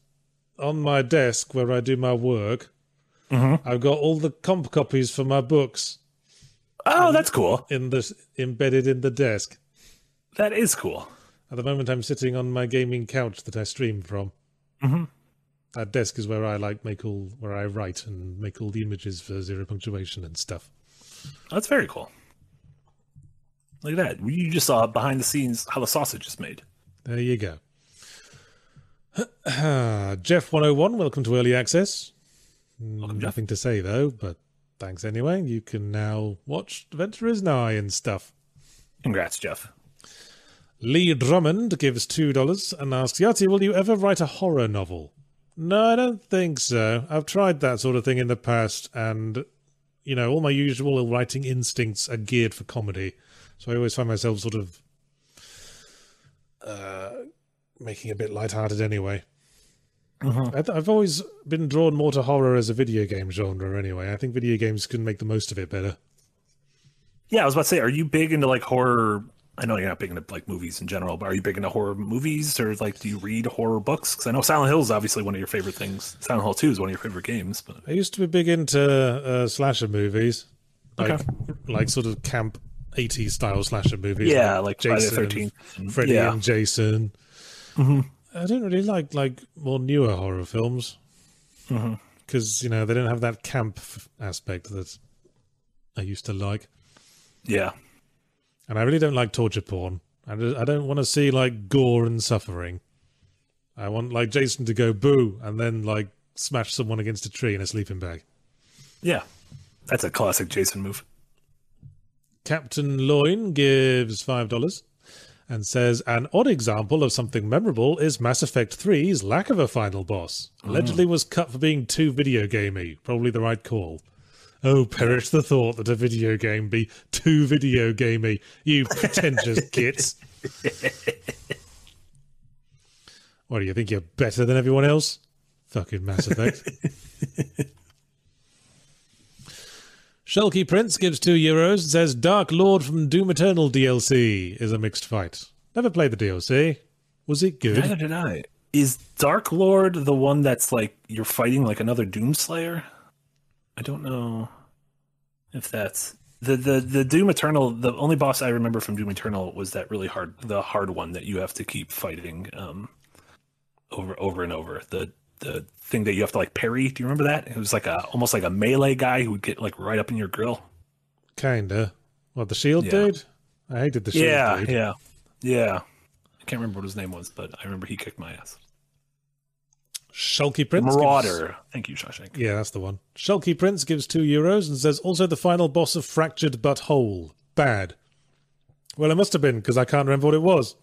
on my desk where I do my work, I've got all the comp copies for my books Oh, that's cool. in the embedded in the desk. That is cool. At the moment, I'm sitting on my gaming couch that I stream from. Mhm. That desk is where I like make all where I write and make all the images for zero punctuation and stuff. That's very cool. Look at that. You just saw behind the scenes how the sausage is made. There you go. Jeff 101, welcome to early access. Welcome, Jeff. Nothing to say though, but thanks anyway. You can now watch Adventure is Nigh and stuff. Congrats, Jeff. Lee Drummond gives $2 and asks, Yati, will you ever write a horror novel? No, I don't think so. I've tried that sort of thing in the past, and, you know, all my usual writing instincts are geared for comedy. So I always find myself sort of uh, making a bit lighthearted anyway. Th- I've always been drawn more to horror as a video game genre anyway. I think video games can make the most of it better. Yeah, I was about to say, are you big into like horror? I know you're not big into like movies in general, but are you big into horror movies or like do you read horror books? Because I know Silent Hill is obviously one of your favorite things. Silent Hill 2 is one of your favorite games. But I used to be big into uh, slasher movies, like Okay. like sort of camp 80s style slasher movies. yeah, like Friday the Jason, 13th. and Freddy yeah. and Jason. Mm-hmm. I don't really like like more newer horror films because you know they don't have that camp aspect that I used to like, Yeah. and I really don't like torture porn. I don't, I don't want to see like gore and suffering. I want like Jason to go boo and then like smash someone against a tree in a sleeping bag. Yeah. That's a classic Jason move. Captain Loin gives five dollars and says an odd example of something memorable is Mass Effect 3's lack of a final boss. Allegedly mm. was cut for being too video gamey. Probably the right call. Oh, perish the thought that a video game be too video gamey, you pretentious gits. what do you think you're better than everyone else? Fucking Mass Effect. Shulky Prince gives two euros and says Dark Lord from Doom Eternal DLC is a mixed fight. Never played the DLC. Was it good? Neither did I. Is Dark Lord the one that's like you're fighting like another Doomslayer? I don't know if that's the the the Doom Eternal. The only boss I remember from Doom Eternal was that really hard, the hard one that you have to keep fighting um, over over and over. The the thing that you have to like parry. Do you remember that? It was like a almost like a melee guy who would get like right up in your grill. Kinda. What the shield Yeah. dude? I hated the shield Yeah, dude. yeah, yeah. I can't remember what his name was, but I remember he kicked my ass. Shulky Prince. gives- Marauder. Thank you, Shawshank. Yeah, that's the one. Shulky Prince gives two euros and says also the final boss of Fractured But Whole. Bad. Well, it must have been because I can't remember what it was.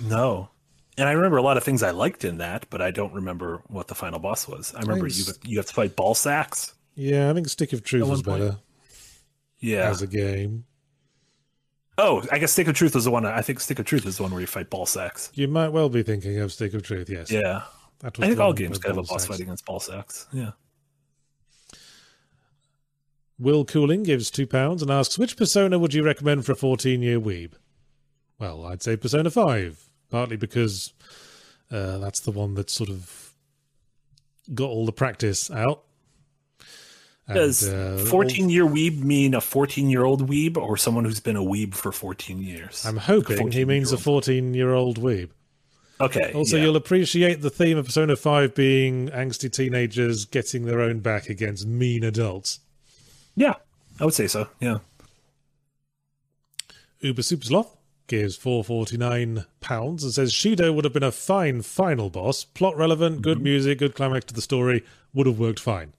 No. And I remember a lot of things I liked in that, but I don't remember what the final boss was. I remember you you have to fight ball sacks. Yeah, I think Stick of Truth was point. better Yeah. as a game. Oh, I guess Stick of Truth was the one. I think Stick of Truth is the one where you fight ball sacks. You might well be thinking of Stick of Truth, yes. Yeah. That I think all games could have a boss sacks. fight against ball sacks. Yeah. Will Cooling gives two pounds and asks, which persona would you recommend for a 14 year weeb? Well, I'd say Persona 5, partly because uh, that's the one that sort of got all the practice out. And, Does uh, 14 year weeb mean a 14 year old weeb or someone who's been a weeb for 14 years? I'm hoping he means a 14 year old weeb. okay. Also, yeah. you'll appreciate the theme of Persona 5 being angsty teenagers getting their own back against mean adults. Yeah. I would say so. Yeah. Uber Supersloth gives 449 pounds and says Shido would have been a fine final boss, plot relevant, good Mm-hmm. music, good climax to the story, would have worked fine.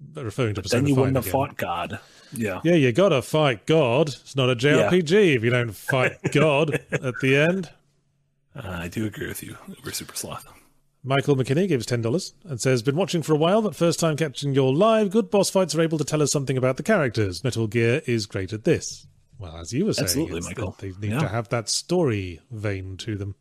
But referring to Persona Then you 5 wouldn't have fought God. Yeah. Yeah, you gotta fight God. It's not a JRPG if you don't fight God at the end. Uh, I do agree with you, Uber Super Sloth. Michael McKinney gives $10 and says, Been watching for a while, but first time catching your live. Good boss fights are able to tell us something about the characters. Metal Gear is great at this. Well, as you were saying, Absolutely, Michael. they need Yeah. to have that story vein to them.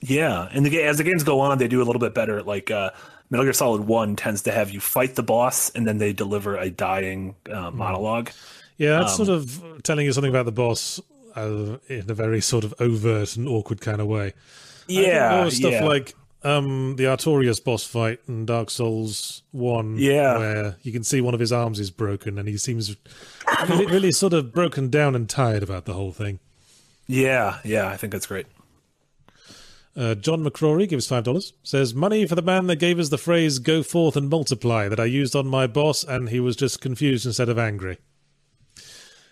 Yeah, and the, as the games go on, they do a little bit better. Like uh, Metal Gear Solid One tends to have you fight the boss, and then they deliver a dying uh, Hmm. monologue. Yeah, that's Um, sort of telling you something about the boss uh, in a very sort of overt and awkward kind of way. Yeah, stuff yeah. like um, the Artorias boss fight in Dark Souls One, Yeah. where you can see one of his arms is broken, and he seems really, really sort of broken down and tired about the whole thing. yeah, yeah. I think that's great. Uh, John McCrory gives five dollars. Says money for the man that gave us the phrase "go forth and multiply" that I used on my boss, and he was just confused instead of angry.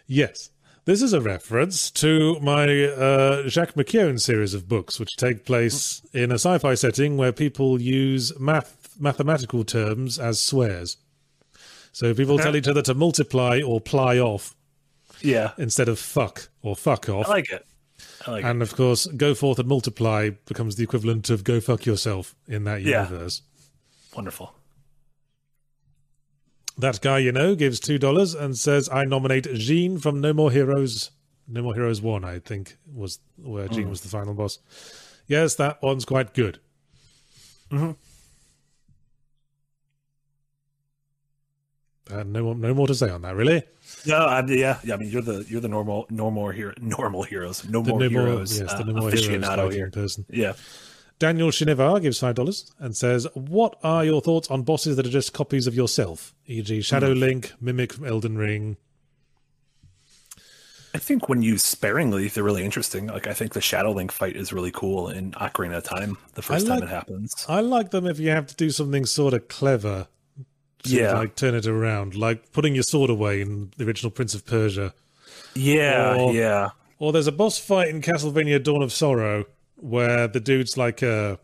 Yes, this is a reference to my uh, Jacques McKeown series of books, which take place in a sci-fi setting where people use math mathematical terms as swears. So people tell each other to multiply or ply off Yeah, instead of fuck or fuck off. I like it. I like it. And of course, go forth and multiply becomes the equivalent of go fuck yourself in that Yeah. universe. Wonderful. That guy you know gives two dollars and says, "I nominate Jeane from No More Heroes." No More Heroes One, I think, was where Jeane Hmm. was the final boss. Yes, that one's quite good. Mhm. Uh, no more, no more to say on that, really. No, I, yeah, yeah. I mean, you're the you're the normal normal hero normal heroes. No The more no heroes. more, yes, the uh, no more heroes aficionado fighting here. person. Yeah. Daniel Shinivar gives five dollars and says, "What are your thoughts on bosses that are just copies of yourself, e.g., Shadow hmm. Link, Mimic from Elden Ring?" I think when used sparingly, they're really interesting. Like I think the Shadow Link fight is really cool in Ocarina of Time. The first like- time it happens. I like them if you have to do something sort of clever. To Yeah. like turn it around, like putting your sword away in the original Prince of Persia. Yeah, Or- yeah, Or there's a boss fight in Castlevania Dawn of Sorrow where the dude's like uh,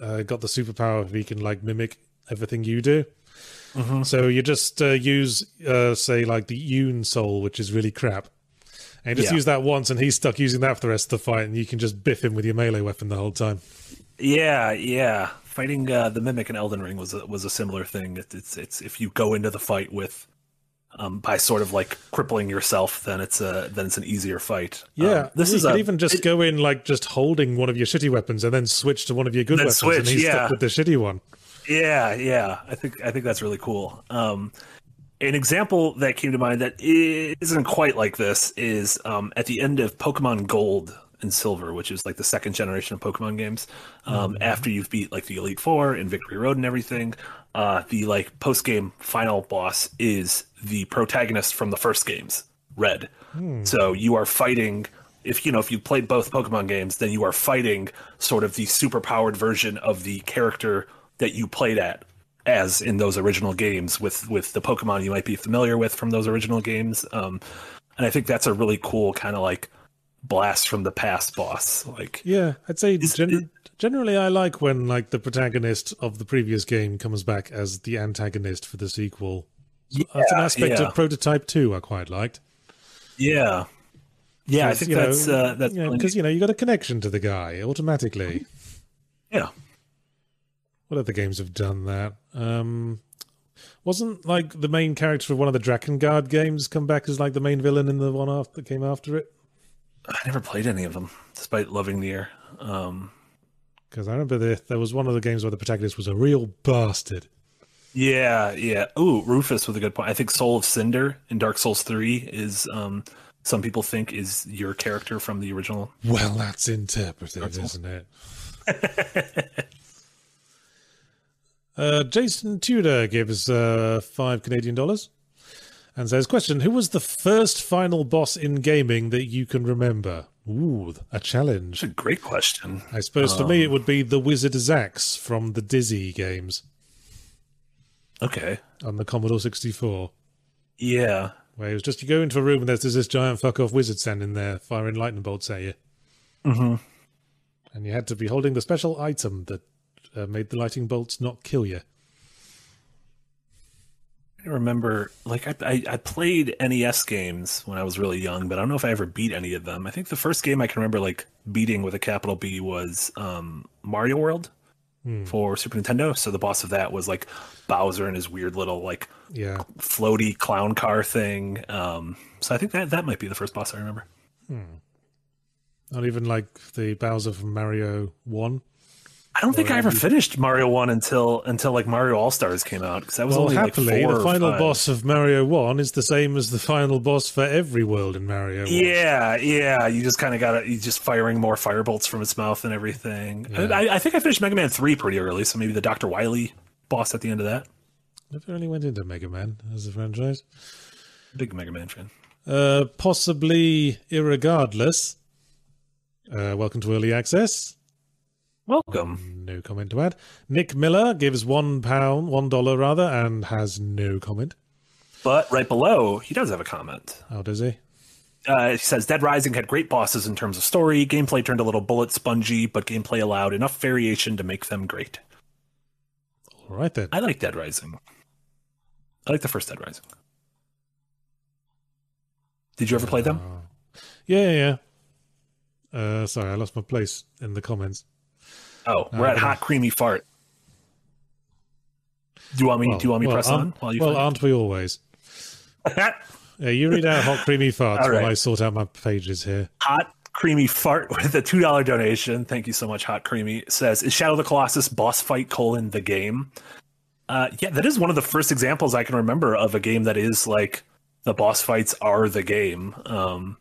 uh got the superpower if he can like mimic everything you do. Mm-hmm. So you just uh, use uh say like the Yoon soul, which is really crap. And you just Yeah. use that once and he's stuck using that for the rest of the fight and you can just biff him with your melee weapon the whole time. yeah, yeah. Fighting uh, the Mimic in Elden Ring was a, was a similar thing. It, it's it's if you go into the fight with um, by sort of like crippling yourself, then it's a then it's an easier fight. Yeah, Um, this you is could a, even just it- go in like just holding one of your shitty weapons and then switch to one of your good weapons, switch, and he's yeah. stuck with the shitty one. Yeah, yeah. I think I think that's really cool. Um, an example that came to mind that isn't quite like this is um, at the end of Pokemon Gold and Silver, which is like the second generation of Pokemon games. Um, mm-hmm. After you've beat like the Elite Four and Victory Road and everything, uh, the like post game final boss is the protagonist from the first games, Red. Hmm. So you are fighting. If you know if you played both Pokemon games, then you are fighting sort of the super powered version of the character that you played at as in those original games with with the Pokemon you might be familiar with from those original games. Um, and I think that's a really cool kind of like blast from the past boss. Like, yeah, I'd say gen- generally I like when like the protagonist of the previous game comes back as the antagonist for the sequel. Yeah, that's an aspect yeah. of Prototype Two I quite liked. Yeah, yeah, I think that's know, uh, that's because you, know, you got a connection to the guy automatically. Yeah. What other games have done that? Um, wasn't like the main character of one of the Drakengard games come back as like the main villain in the one after that came after it? I never played any of them, despite loving the air. Um, because I remember the, there was one of the games where the protagonist was a real bastard. Yeah, yeah. Ooh, Rufus with a good point. I think Soul of Cinder in Dark Souls Three is um, some people think is your character from the original. Well, that's interpretive, isn't it? uh, Jason Tudor gives uh, five Canadian dollars and says, "Question: Who was the first final boss in gaming that you can remember?" Ooh, a challenge. That's a great question. I suppose um, for me it would be the Wizard Zax from the Dizzy games. Okay. On the Commodore 64. Yeah. Where it was just you go into a room and there's, there's this giant fuck off wizard standing there firing lightning bolts at you. Mm-hmm. And you had to be holding the special item that uh, made the lightning bolts not kill you. I remember, like, I, I, I, played NES games when I was really young, but I don't know if I ever beat any of them. I think the first game I can remember, like, beating with a capital B was um, Mario World hmm. for Super Nintendo. So the boss of that was, like, Bowser and his weird little, like, yeah, floaty clown car thing. Um, so I think that, that might be the first boss I remember. Hmm. Not even, like, the Bowser from Mario 1? I don't think I ever finished Mario One until until like Mario All Stars came out because that was well, only happily like the final boss of Mario One is the same as the final boss for every world in Mario. 1. Yeah, yeah. You just kind of got it. You just firing more firebolts from its mouth and everything. Yeah. I, I, think I finished Mega Man Three pretty early, so maybe the Doctor Wily boss at the end of that. Never really went into Mega Man as a franchise. Big Mega Man fan. Uh, possibly irregardless. Uh, welcome to early access. Welcome. No comment to add. Nick Miller gives one pound, one dollar rather, and has no comment. But right below, he does have a comment. How does he? Uh, he says Dead Rising had great bosses in terms of story. Gameplay turned a little bullet spongy, but gameplay allowed enough variation to make them great. All right then. I like Dead Rising. I like the first Dead Rising. Did you ever play them? Uh, yeah, yeah. yeah. Uh, sorry, I lost my place in the comments. Oh, we're at hot creamy fart. Do you want me? Well, do you want me well, press on while you? Well, aren't we always? yeah, you read out hot creamy farts right. while I sort out my pages here. Hot creamy fart with a two dollar donation. Thank you so much, hot creamy. Says is Shadow of the Colossus boss fight colon the game? Uh, yeah, that is one of the first examples I can remember of a game that is like the boss fights are the game. Um,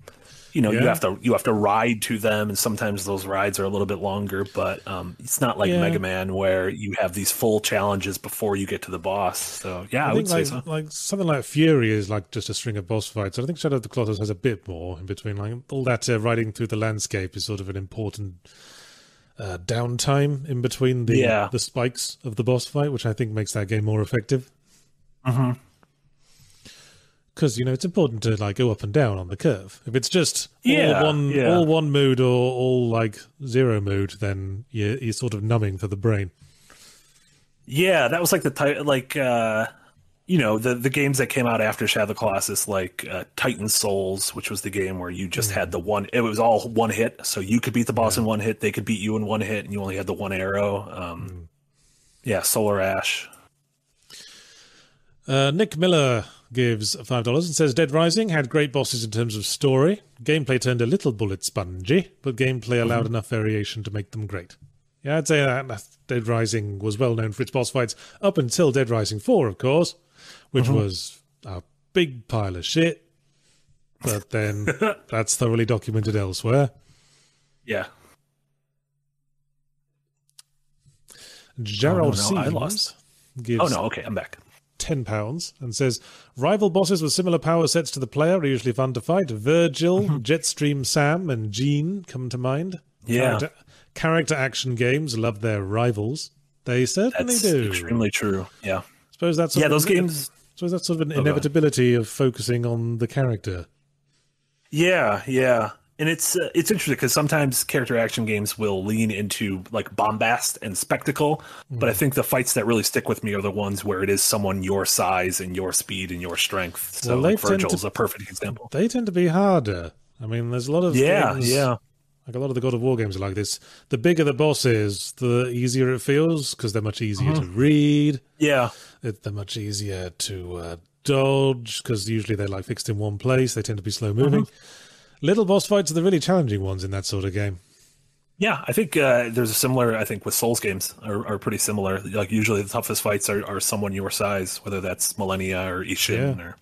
you know yeah. you have to you have to ride to them and sometimes those rides are a little bit longer but um, it's not like yeah. mega man where you have these full challenges before you get to the boss so yeah i, I would like, say so like something like Furi is like just a string of boss fights i think shadow of the colossus has a bit more in between like all that uh, riding through the landscape is sort of an important uh, downtime in between the yeah. the spikes of the boss fight which i think makes that game more effective mm-hmm because you know it's important to like go up and down on the curve. If it's just yeah, all one yeah. all one mood or all like zero mood, then you're, you're sort of numbing for the brain. Yeah, that was like the type like uh you know the the games that came out after Shadow of the Colossus, like uh, Titan Souls, which was the game where you just mm. had the one. It was all one hit, so you could beat the boss yeah. in one hit. They could beat you in one hit, and you only had the one arrow. Um, mm. Yeah, Solar Ash. Uh, Nick Miller gives $5 and says Dead Rising had great bosses in terms of story. Gameplay turned a little bullet spongy, but gameplay allowed mm-hmm. enough variation to make them great. Yeah, I'd say that Dead Rising was well known for its boss fights up until Dead Rising 4, of course, which mm-hmm. was a big pile of shit, but then that's thoroughly documented elsewhere. Yeah. Gerald Oh, no, no, I lost. gives Oh no. Okay, I'm back. Ten pounds and says rival bosses with similar power sets to the player are usually fun to fight. Virgil, Jetstream Sam, and Jeanne come to mind. Yeah. Character, character action games love their rivals. They certainly do. That's do. extremely true. Yeah. I suppose that's Yeah, those games. suppose that's sort of an inevitability of focusing on the character. Yeah, yeah, and it's uh, it's interesting because sometimes character action games will lean into like bombast and spectacle, but Mm. I think the fights that really stick with me are the ones where it is someone your size and your speed and your strength. So Well, like Virgil's to- a perfect example. They tend to be harder. I mean, there's a lot of Yeah, games- yeah, Like a lot of the God of War games are like this. The bigger the boss is, the easier it feels because they're much easier Uh-huh. to read. yeah, It, they're much easier to uh, dodge because usually they're like fixed in one place. They tend to be slow moving. Uh-huh. Little boss fights are the really challenging ones in that sort of game. yeah. I think uh, there's a similar. I think with Souls games are, are pretty similar. Like usually the toughest fights are, are someone your size, whether that's Malenia or Isshin Yeah. or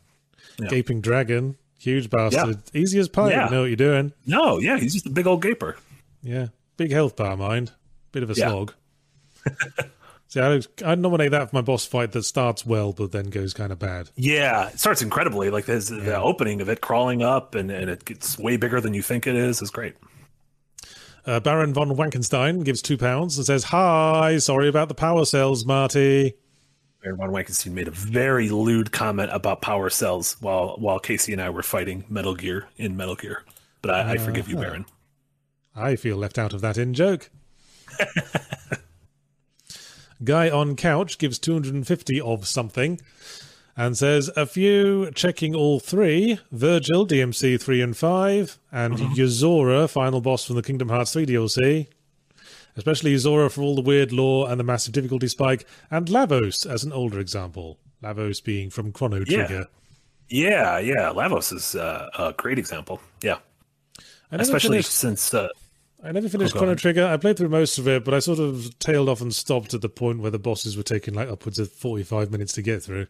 Yeah. Gaping Dragon, huge bastard, easy as pie. Yeah. You know what you're doing. no, yeah, he's just a big old gaper. Yeah, big health bar, mind. Bit of a Yeah. slog. See, I, I'd nominate that for my boss fight that starts well but then goes kind of bad. Yeah, it starts incredibly. Like there's the opening of it crawling up and, and it gets way bigger than you think it is is great. Uh, Baron von Wankenstein gives two pounds and says, "Hi, sorry about the power cells, Marty." Baron von Wankenstein made a very lewd comment about power cells while while Casey and I were fighting Metal Gear in Metal Gear. But I, I forgive you, Baron. I feel left out of that in joke. Guy on couch gives 250 of something and says a few checking all three Virgil, DMC 3 and 5, and Yozora, final boss from the Kingdom Hearts 3 DLC. Especially Yozora for all the weird lore and the massive difficulty spike, and Lavos as an older example. Lavos being from Chrono Trigger. Yeah, yeah. Lavos is uh, a great example. Yeah, especially finished- since uh, I never finished go Chrono. Trigger. I played through most of it, but I sort of tailed off and stopped at the point where the bosses were taking like upwards of 45 minutes to get through.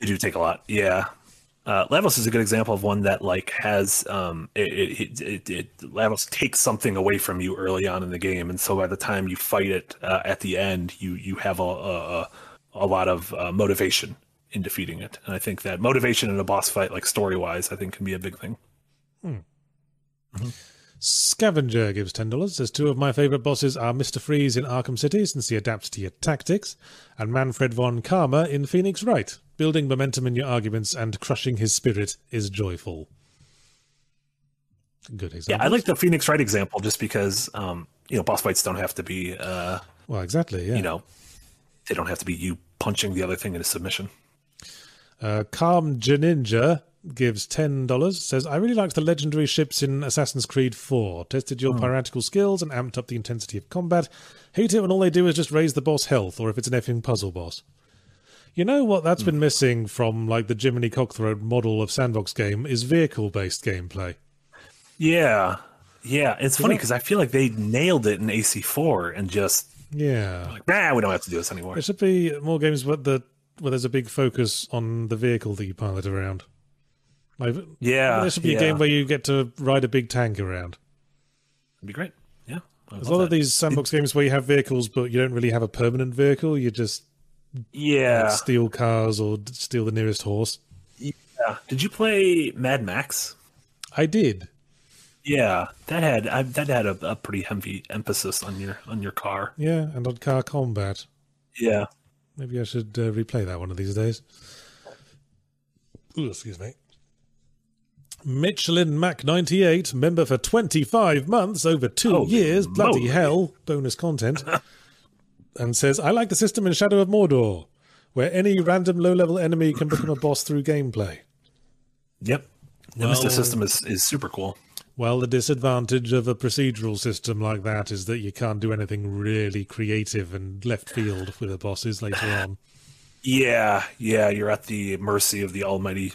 They do take a lot. Yeah. Uh, Lavos is a good example of one that like has um it, it, it, it Lavos takes something away from you early on in the game, and so by the time you fight it uh, at the end, you you have a a, a- lot of uh, motivation in defeating it, and I think that motivation in a boss fight, like story wise, I think can be a big thing. Scavenger gives $10. Says two of my favourite bosses are Mr. Freeze in Arkham City, since he adapts to your tactics, and Manfred von Karma in Phoenix Wright. Building momentum in your arguments and crushing his spirit is joyful. Good example. Yeah. I like the Phoenix Wright example just because um you know boss fights don't have to be uh Well, exactly, yeah. you know they don't have to be you punching the other thing into submission. Uh, Calm Janinja gives ten dollars. Says I really liked the legendary ships in Assassin's Creed Four. Tested your hmm. piratical skills and amped up the intensity of combat. Hate it when all they do is just raise the boss health, or if it's an effing puzzle boss. You know what? That's hmm. been missing from like the Jiminy Cockthroat model of sandbox game is vehicle based gameplay. Yeah, yeah. It's funny because I feel like they nailed it in AC4 and just Yeah, like, nah, we don't have to do this anymore. there should be more games where the where there's a big focus on the vehicle that you pilot around. Like, Yeah, there should be yeah. a game where you get to ride a big tank around. It'd be great. Yeah, There's a lot of these sandbox games where you have vehicles, but you don't really have a permanent vehicle. You just Yeah, steal cars or steal the nearest horse. yeah. Did you play Mad Max? I did. Yeah, that had I, that had a, a pretty heavy emphasis on your on your car. Yeah, and on car combat. Yeah, Maybe I should uh, replay that one of these days. Ooh, excuse me. Michelin Mac 98, member for 25 months, over two Holy years, bloody moly. hell, bonus content, and says, I like the system in Shadow of Mordor, where any random low level enemy can become a boss through gameplay. yep. The Well- system is is super cool. Well, the disadvantage of a procedural system like that is that you can't do anything really creative and left field with the bosses later on. Yeah, yeah. You're at the mercy of the almighty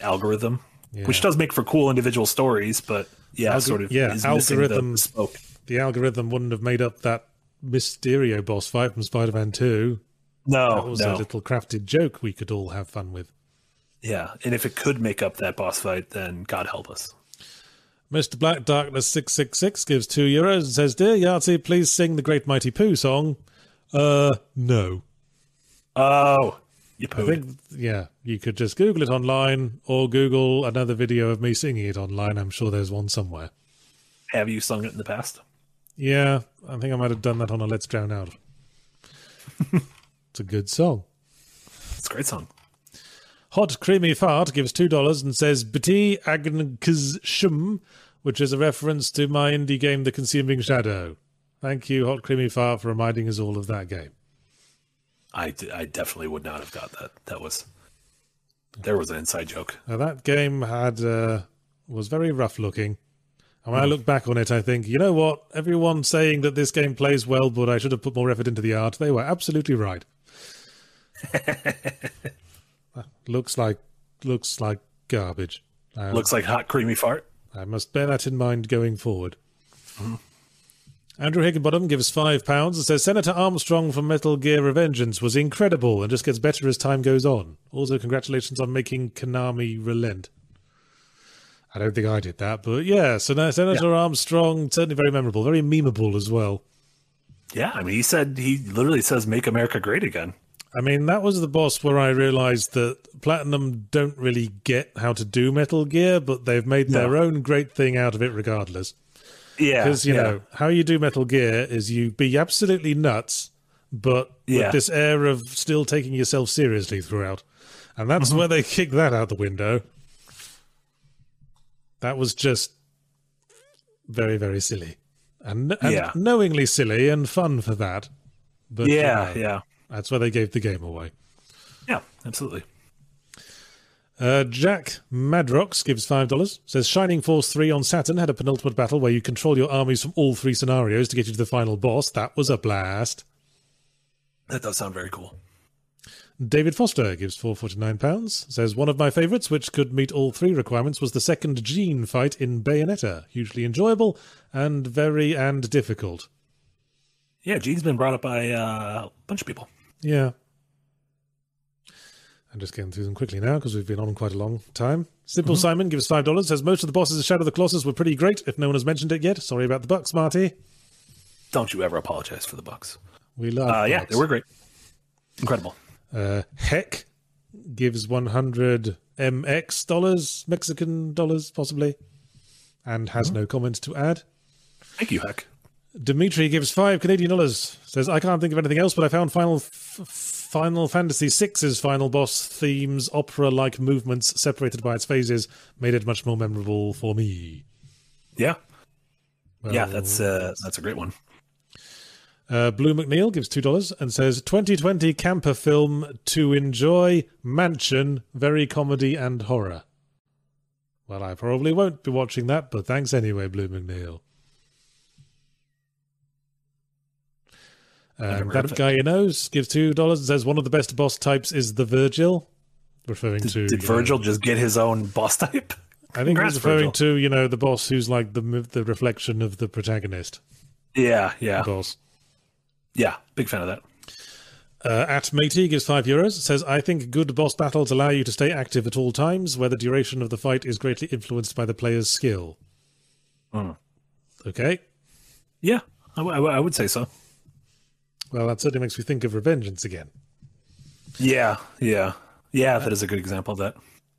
algorithm, Yeah. which does make for cool individual stories, but yeah, Algor- sort of yeah, missing the algorithm- The algorithm wouldn't have made up that Mysterio boss fight from Spider Man 2. No, That was no. a little crafted joke we could all have fun with. Yeah, and if it could make up that boss fight, then God help us. Mr. Black Darkness six six six gives two euros and says, "Dear Yahtzee, please sing the Great Mighty Pooh song." Uh, no. Oh, you I think, yeah, you could just Google it online or Google another video of me singing it online. I'm sure there's one somewhere. Have you sung it in the past? Yeah, I think I might have done that on a Let's Drown Out. it's a good song. It's a great song. Hot Creamy Fart gives $2 and says Bati Agnkzshum, which is a reference to my indie game, The Consuming Shadow. Thank you, Hot Creamy Fart, for reminding us all of that game. I, I definitely would not have got that. That was there was an inside joke. Now, that game had uh, was very rough looking. And when I look back on it, I think, you know what? Everyone saying that this game plays well, but I should have put more effort into the art. They were absolutely right. looks like looks like garbage. Um, looks like hot creamy fart. I must bear that in mind going forward. Mm-hmm. Andrew Higginbottom gives five pounds and says Senator Armstrong from Metal Gear Revengeance was incredible and just gets better as time goes on. Also, congratulations on making Konami relent. I don't think I did that, but yeah, so now Senator yeah. Armstrong certainly very memorable, very memeable as well. Yeah, I mean, he said he literally says "Make America Great Again." I mean, that was the boss where I realized that Platinum don't really get how to do Metal Gear, but they've made no. their own great thing out of it regardless. Yeah. Because, you yeah. know, how you do Metal Gear is you be absolutely nuts, but yeah. with this air of still taking yourself seriously throughout. And that's mm-hmm. where they kicked that out the window. That was just very, very silly. And, and yeah. knowingly silly and fun for that. But yeah, yeah. That's where they gave the game away. Yeah, absolutely. Uh, Jack Madrox gives $5. Says Shining Force 3 on Saturn had a penultimate battle where you control your armies from all three scenarios to get you to the final boss. That was a blast. That does sound very cool. David Foster gives £449. Says one of my favourites, which could meet all three requirements, was the second Jeanne fight in Bayonetta. Hugely enjoyable and very and difficult. Yeah, Jeanne's been brought up by uh, a bunch of people. Yeah. I'm just getting through them quickly now because we've been on quite a long time. Simple mm-hmm. Simon gives five dollars. Says most of the bosses of Shadow of the Colossus were pretty great. If no one has mentioned it yet, sorry about the bucks, Marty. Don't you ever apologize for the bucks. We love. Uh, yeah, they were great. Incredible. Uh, Heck gives 100 MX dollars, Mexican dollars possibly, and has mm-hmm. no comments to add. Thank you, Heck. Dimitri gives five Canadian dollars. Says I can't think of anything else, but I found Final F- Final Fantasy VI's final boss themes, opera-like movements separated by its phases, made it much more memorable for me. Yeah, well, yeah, that's uh, that's a great one. Uh, Blue McNeil gives two dollars and says 2020 camper film to enjoy mansion, very comedy and horror. Well, I probably won't be watching that, but thanks anyway, Blue McNeil. Um, that guy you knows gives two dollars and says one of the best boss types is the Virgil, referring did, to. Did Virgil know, just get his own boss type? I think he's referring Virgil. to you know the boss who's like the the reflection of the protagonist. Yeah, yeah. boss. Yeah, big fan of that. Uh, at Matey gives five euros. Says I think good boss battles allow you to stay active at all times, where the duration of the fight is greatly influenced by the player's skill. Mm. Okay. Yeah, I, w- I would say so. Well, that certainly makes me think of Revengeance again. Yeah, yeah, yeah. That is a good example of that.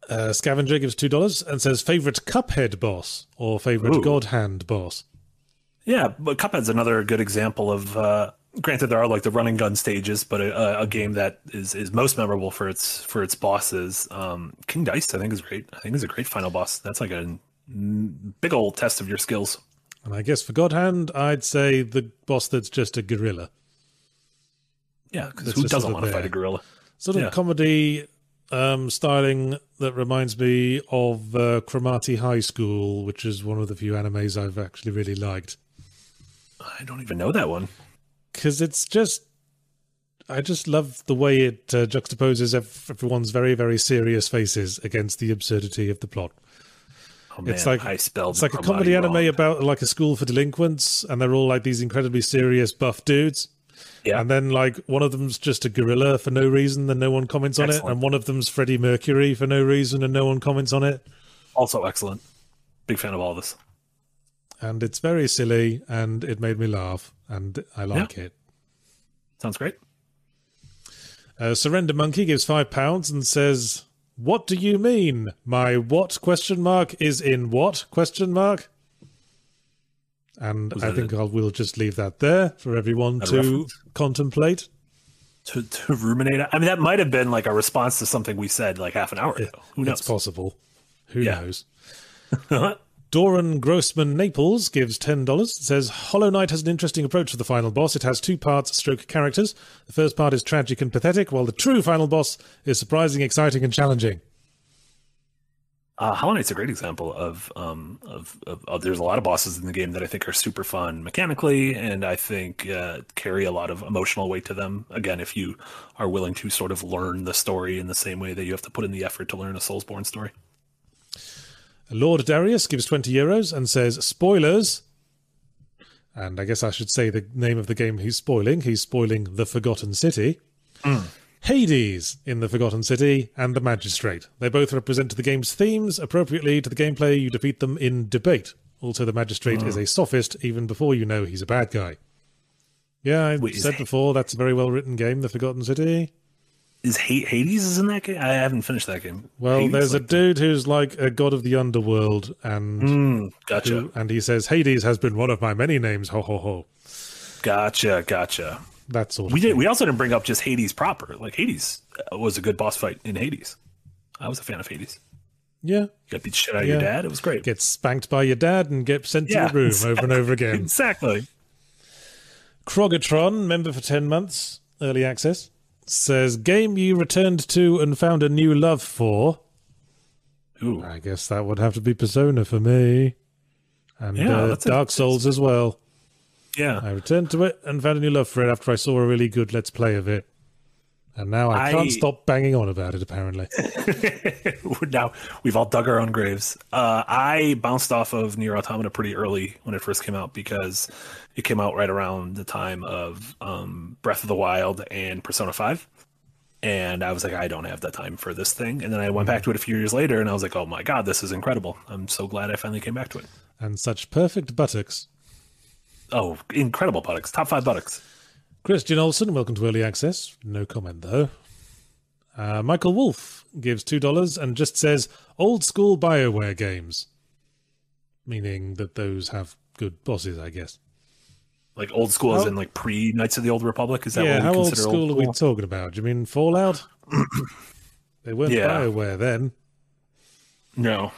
Uh, Scavenger gives two dollars and says favorite Cuphead boss or favorite Ooh. God Hand boss. Yeah, but Cuphead's another good example of. Uh, granted, there are like the running gun stages, but a, a, game that is, is most memorable for its for its bosses. Um, King Dice, I think, is great. I think is a great final boss. That's like a big old test of your skills. And I guess for God Hand, I'd say the boss that's just a gorilla. Yeah, because who doesn't want to fight a gorilla? Sort of yeah. comedy um, styling that reminds me of uh, High School, which is one of the few animes I've actually really liked. I don't even know that one. Because it's just, I just love the way it uh, juxtaposes everyone's very, very serious faces against the absurdity of the plot. Oh, man, it's like I spelled it's like a comedy wrong. anime about like a school for delinquents, and they're all like these incredibly serious buff dudes Yeah. And then like one of them's just a gorilla for no reason and no one comments on it, and one of them's Freddie Mercury for no reason and no one comments on it. Also excellent. Big fan of all this. And it's very silly and it made me laugh and I like it. Sounds great. Uh, Surrender Monkey gives five pounds and says, "What do you mean? My what question mark is in what question mark?" And I think I'll we'll just leave that there for everyone to reference? contemplate. To, to ruminate. I mean, that might have been like a response to something we said like half an hour ago. Who It's knows? possible. Who Yeah. knows? Doran Grossman Naples gives ten dollars. Says Hollow Knight has an interesting approach to the final boss. It has two parts, stroke characters. The first part is tragic and pathetic, while the true final boss is surprising, exciting, and challenging. Uh, Hollow Knight's a great example of, um, of, of, of there's a lot of bosses in the game that I think are super fun mechanically, and I think uh, carry a lot of emotional weight to them. Again, if you are willing to sort of learn the story in the same way that you have to put in the effort to learn a Soulsborne story. Lord Darius gives 20 euros and says, spoilers. And I guess I should say the name of the game he's spoiling. He's spoiling The Forgotten City. Hades in The Forgotten City and The Magistrate. They both represent the game's themes. Appropriately to the gameplay, you defeat them in debate. Also, the Magistrate is a sophist even before you know he's a bad guy. Yeah, I Wait, said before, that's a very well written game, The Forgotten City. Is Ha- Hades is in that game? I haven't finished that game. Well, Hades, there's a like- dude who's like a god of the underworld, and Mm, gotcha, who- and he says Hades has been one of my many names. Ho ho ho. gotcha, gotcha. That sort of We thing. did. We also didn't bring up just Hades proper. Like Hades uh, was a good boss fight in Hades. I was a fan of Hades. yeah. You got beat shit out of your dad. It was great. Get spanked by your dad and get sent Yeah, to your room exactly. over and over again. Exactly. Krogatron, member for 10 months, early access, says game you returned to and found a new love for. Ooh. I guess that would have to be Persona for me. And Yeah, uh, Dark Souls as well. Yeah. I returned to it and found a new love for it after I saw a really good Let's Play of it. And now I, I- can't stop banging on about it, apparently. now we've all dug our own graves. Uh, I bounced off of NieR Automata pretty early when it first came out because it came out right around the time of um, Breath of the Wild and Persona 5. And I was like, I don't have that time for this thing. And then I went back to it a few years later and I was like, oh my God, this is incredible. I'm so glad I finally came back to it. and such perfect buttocks. Oh, incredible buttocks. Top five buttocks. Christian Olsen, welcome to Early Access. No comment, though. Uh, Michael Wolf gives $2 and just says old school BioWare games. Meaning that those have good bosses, I guess. Like old school as in like pre Knights of the Old Republic. Is that yeah, what we how old school old are we talking about? Do you mean Fallout? they weren't Yeah. BioWare then. No.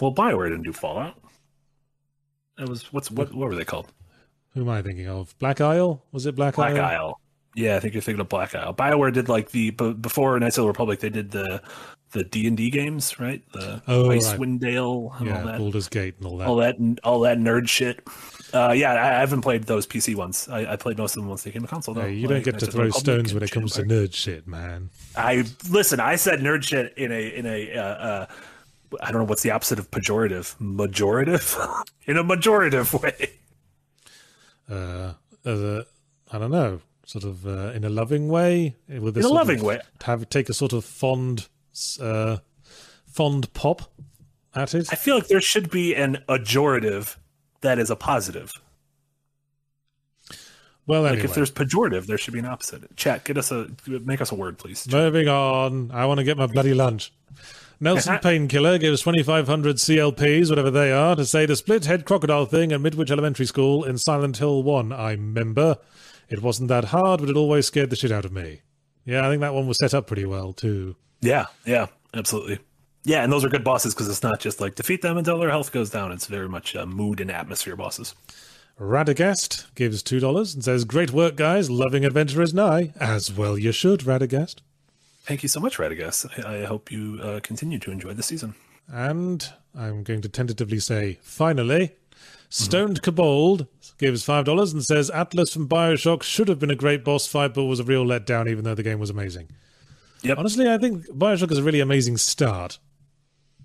Well, Bioware didn't do Fallout. It was what's what? What were they called? Who am I thinking of? Black Isle? Was it Black, Black Isle? Isle. Yeah, I think you're thinking of Black Isle. Bioware did like the b- before Knights of the Republic. They did the the D and D games, right? The Oh, Icewind Dale and all Yeah, that, Baldur's Gate and all that. all that, all that nerd shit. Uh, yeah, I, I haven't played those PC ones. I, I played most of them once they came to console. Though. Hey, you like don't get to throw stones when it comes to nerd shit, man. I listen. I said nerd shit in a in a uh, uh, I don't know what's the opposite of pejorative. Majorative in a majorative way. Uh, a, I don't know, sort of uh, in a loving way. With In a loving of- way. Have take a sort of fond, uh, fond pop at it. I feel like there should be an ajorative that is a positive. Well, Like if there's pejorative, there should be an opposite. Chat, get us a make us a word, please. moving on. I want to get my bloody lunch. Nelson Painkiller gives 2,500 CLPs, whatever they are, to say the split head crocodile thing at Midwich Elementary School in Silent Hill 1. I remember. It wasn't that hard, but it always scared the shit out of me. Yeah, I think that one was set up pretty well, too. Yeah, yeah, absolutely. Yeah, and those are good bosses because it's not just like defeat them until their health goes down. It's very much uh, mood and atmosphere bosses. Radagast gives $2 and says, Great work, guys. Loving Adventure is nigh. As well you should, Radagast. Thank you so much, Radagast. I, I hope you uh, continue to enjoy the season. And I'm going to tentatively say, finally, Stoned Kobold gives $5 and says, Atlas from Bioshock should have been a great boss fight, but was a real letdown, even though the game was amazing. Yep. Honestly, I think Bioshock is a really amazing start.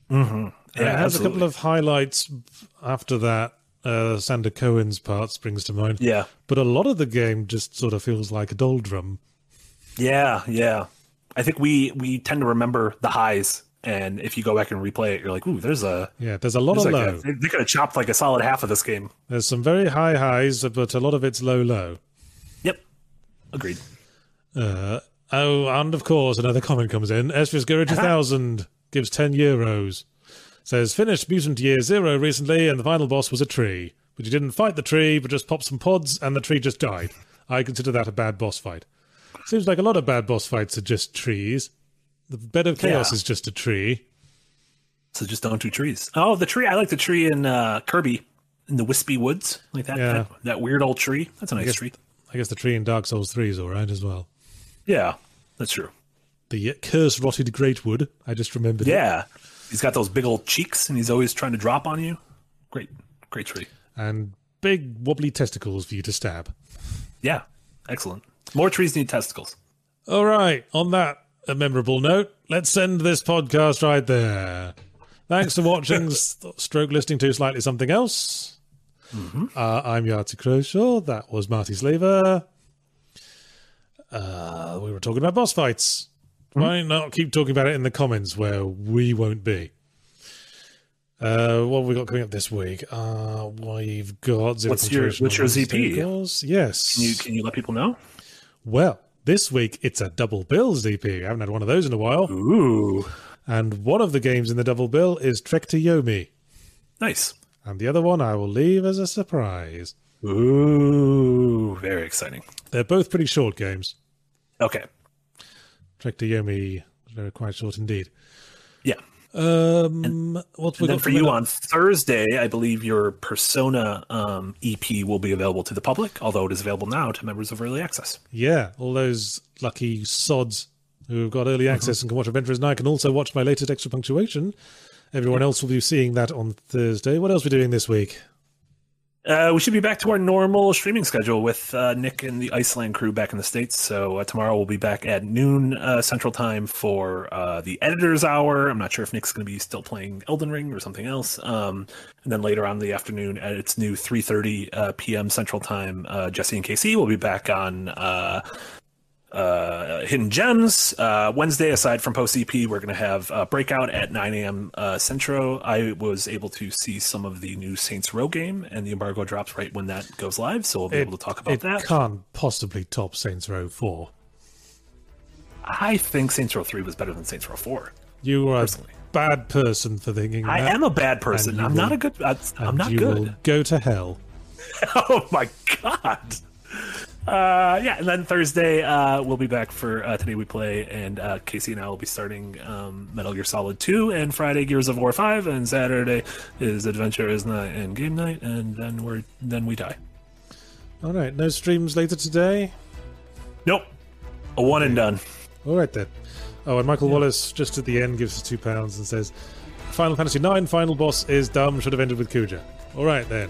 Yeah, it has a couple of highlights after that. uh, Sander Cohen's part springs to mind. Yeah. But a lot of the game just sort of feels like a doldrum. Yeah, yeah. I think we we tend to remember the highs, and if you go back and replay it, you're like, "Ooh, there's a Yeah, there's a lot there's of like low. a, they could have chopped like a solid half of this game." There's some very high highs, but a lot of it's low low. Yep, agreed. Uh, oh, and of course, another comment comes in. Esphus Guru 2000 gives 10 euros. Says, finished Mutant Year Zero recently, and the final boss was a tree. But you didn't fight the tree, but just popped some pods, and the tree just died. I consider that a bad boss fight. Seems like a lot of bad boss fights are just trees. The bed of chaos Yeah. is just a tree. So just don't do trees. Oh, the tree. I like the tree in uh, Kirby in the Wispy Woods, like that, Yeah. that. That weird old tree. That's a nice guess- tree. I guess the tree in Dark Souls 3 is alright as well. Yeah, that's true. The uh, cursed rotted greatwood, I just remembered. it. Yeah, he's got those big old cheeks, and he's always trying to drop on you. Great, great tree. And big wobbly testicles for you to stab. Yeah, excellent. More trees need testicles. All right. On that a memorable note, let's send this podcast right there. Thanks for watching. stroke listening to slightly something else. Uh, I'm Yahtzee Croshaw. That was Marty Sliva. Uh, we were talking about boss fights. Why not keep talking about it in the comments where we won't be? Uh, what have we got coming up this week? Uh, we've got What's your- what's your ZP? Yes. Can you can you let people know? Well, this week it's a double bill ZP. I haven't had one of those in a while. Ooh, And one of the games in the double bill is Trek to Yomi. nice. And the other one I will leave as a surprise. Ooh, very exciting. They're both pretty short games. Okay, Trek to Yomi very quite short indeed. Yeah. Um, what we And then got for you on Thursday, I believe your Persona um, EP will be available to the public, although it is available now to members of Early Access. Yeah, all those lucky sods who've got early access and can watch Adventure is Nigh can also watch my latest extra punctuation. Everyone else will be seeing that on Thursday. What else are we doing this week? Uh, we should be back to our normal streaming schedule with uh, Nick and the Iceland crew back in the States. So uh, tomorrow we'll be back at noon uh, Central Time for uh, the Editor's Hour. I'm not sure if Nick's going to be still playing Elden Ring or something else. Um, and then later on in the afternoon at its new 3.30 uh, p.m. Central Time, Jesse and KC will be back on uh, Hidden Gems. Uh, Wednesday, aside from post EP, we're going to have uh, Breakout at 9 a.m. Uh, Centro. I was able to see some of the new Saints Row game, and the embargo drops right when that goes live, so we'll be able to talk about it that. can't possibly top Saints Row 4. I think Saints Row 3 was better than Saints Row 4. You are Personally. a bad person for thinking I that. am a bad person. I'm will- not a good. I, I'm not you good. will go to hell. oh my god. Uh, yeah, and then Thursday uh, we'll be back for uh, today we play, and uh, Casey and I will be starting um, Metal Gear Solid 2, and Friday Gears of War 5, and Saturday is Adventure is Nigh and Game Night, and then we're then we die. All right, no streams later today. Nope, a one and done. All right then. Oh, and Michael Wallace just at the end gives us two pounds and says, "Final Fantasy IX final boss is dumb. Should have ended with Kuja." All right then.